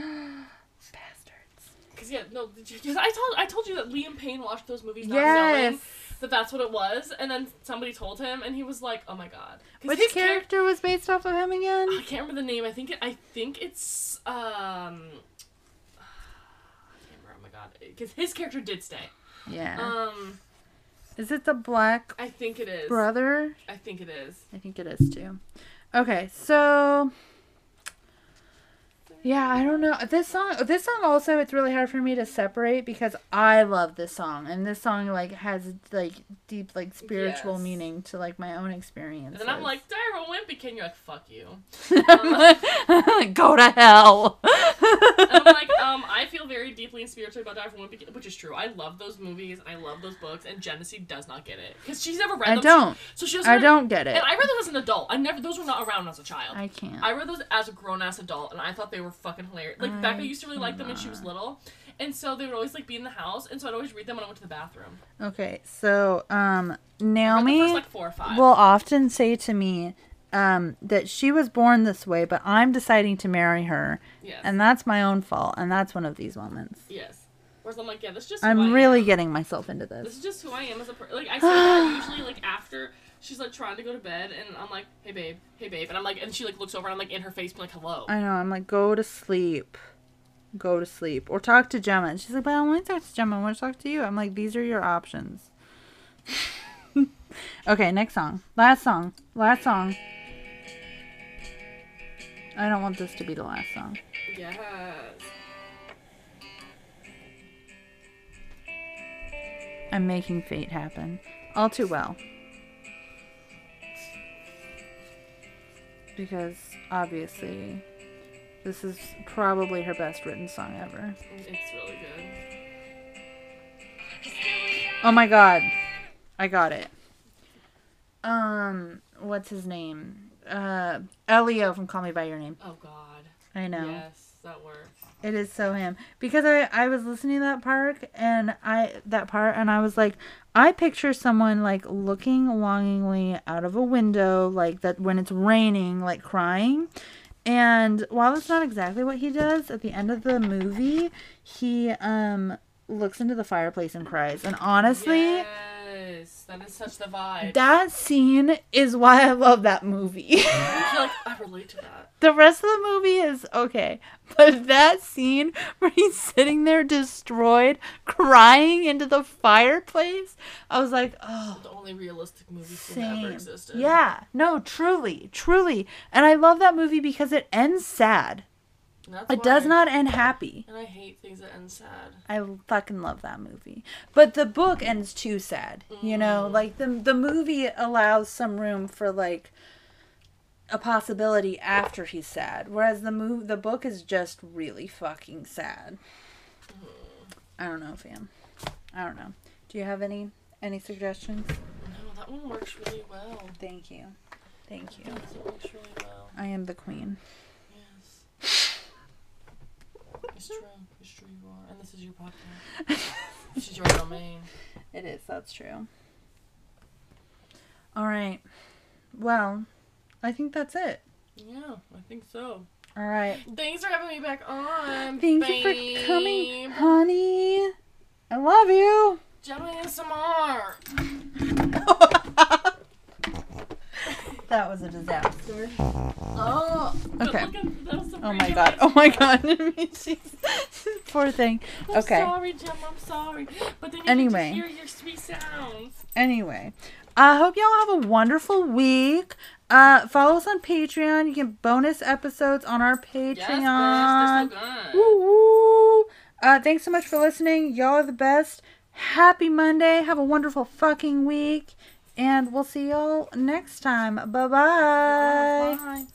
Bastards.
Cause yeah, no, 'cause I told I told you that Liam Payne watched those movies not knowing
Yes.
That that's what it was, and then somebody told him, and he was like, "Oh my god!"
Which
his char-
character was based off of him again?
I can't remember the name. I think it. I think it's um. I can't remember. Oh my god. Because his character did stay.
Yeah.
Um,
Is it the black
I think it is.
brother?
I think it is.
I think it is too. Okay, so yeah, I don't know. This song this song also it's really hard for me to separate because I love this song and this song like has like deep like spiritual
Yes.
meaning to like my own experience.
And then I'm like, Diary Wimpy Kid. You're like, fuck you.
like, (laughs) go to hell.
And I'm like, um, I feel very deeply and spiritually about Diary Wimpy Kid, which is true. I love those movies. I love those books, and Genesis does not get it because she's never read
I
them.
don't.
So she doesn't.
I don't get it.
And I read them as an adult. I never. Those were not around as a child.
I can't.
I read those as a grown ass adult, and I thought they were fucking hilarious. Like Becca used to really like them when she was little, and so they would always like be in the house, and so I'd always read them when I went to the bathroom.
Okay, so um
I
Naomi
first like four or five.
will often say to me um, that she was born this way, but I'm deciding to marry her,
yes.
and that's my own fault, and that's one of these moments.
yes. Whereas I'm like, yeah, this is just. who I
I'm really
am.
getting myself into
This
this.
is just who I am as a person. Like I say that usually like after she's like trying to go to bed, and I'm like, hey babe, hey babe, and I'm like, and she like looks over, and I'm like in her face, being like, hello.
I know. I'm like, go to sleep, go to sleep, or talk to Gemma. And she's like, but I don't want to talk to Gemma. I want to talk to you. I'm like, these are your options. (laughs) okay, next song, last song, last song. I don't want this to be the last song.
Yes.
I'm making fate happen. All too well. Because obviously, this is probably her best written song ever.
It's really good.
Oh my god. I got it. Um, what's his name? Uh, Elio from Call Me By Your Name.
Oh God.
I know.
Yes, that works.
It is so him. Because I I was listening to that part and I that part and I was like I picture someone like looking longingly out of a window like that when it's raining like crying. And while it's not exactly what he does at the end of the movie he um looks into the fireplace and cries. And honestly
Yes, that is such the vibe.
that scene is why I love that movie.
I (laughs) feel like (laughs) I relate to that.
The rest of the movie is okay, but that scene where he's sitting there destroyed, crying into the fireplace, I was like, oh,
The only realistic movie scene that ever existed.
Yeah, no, truly, truly. And I love that movie because it ends sad. It does not end happy.
And I hate things that end sad.
I fucking love that movie. But the book ends too sad. You know,
Mm.
like the the movie allows some room for like a possibility after he's sad. Whereas the move the book is just really fucking sad. I don't know, fam. I don't know. Do you have any any suggestions?
No, that one works really well.
Thank you. Thank you.
Yes, it works really well.
I am the queen.
It's true. It's true you are. And this is your podcast. (laughs) this is your domain.
It is, that's true. All right. Well, I think that's it.
Yeah, I think so.
All right.
Thanks for having me back on.
Thank you for coming, honey. I love you.
Jelly and more. (laughs)
that was a disaster.
Oh.
Okay.
look at- that was
Oh my god. Oh my god. Poor thing.
I'm
Okay.
sorry, Gemma. I'm sorry. But then you
Anyway.
hear your sweet sounds.
Anyway, I hope y'all have a wonderful week. Uh, follow us on Patreon. You get bonus episodes on our Patreon.
Yes, bitch. So good.
Woo woo. Uh, thanks so much for listening. Y'all are the best. Happy Monday. Have a wonderful fucking week. And we'll see y'all next time. Bye bye.
Bye.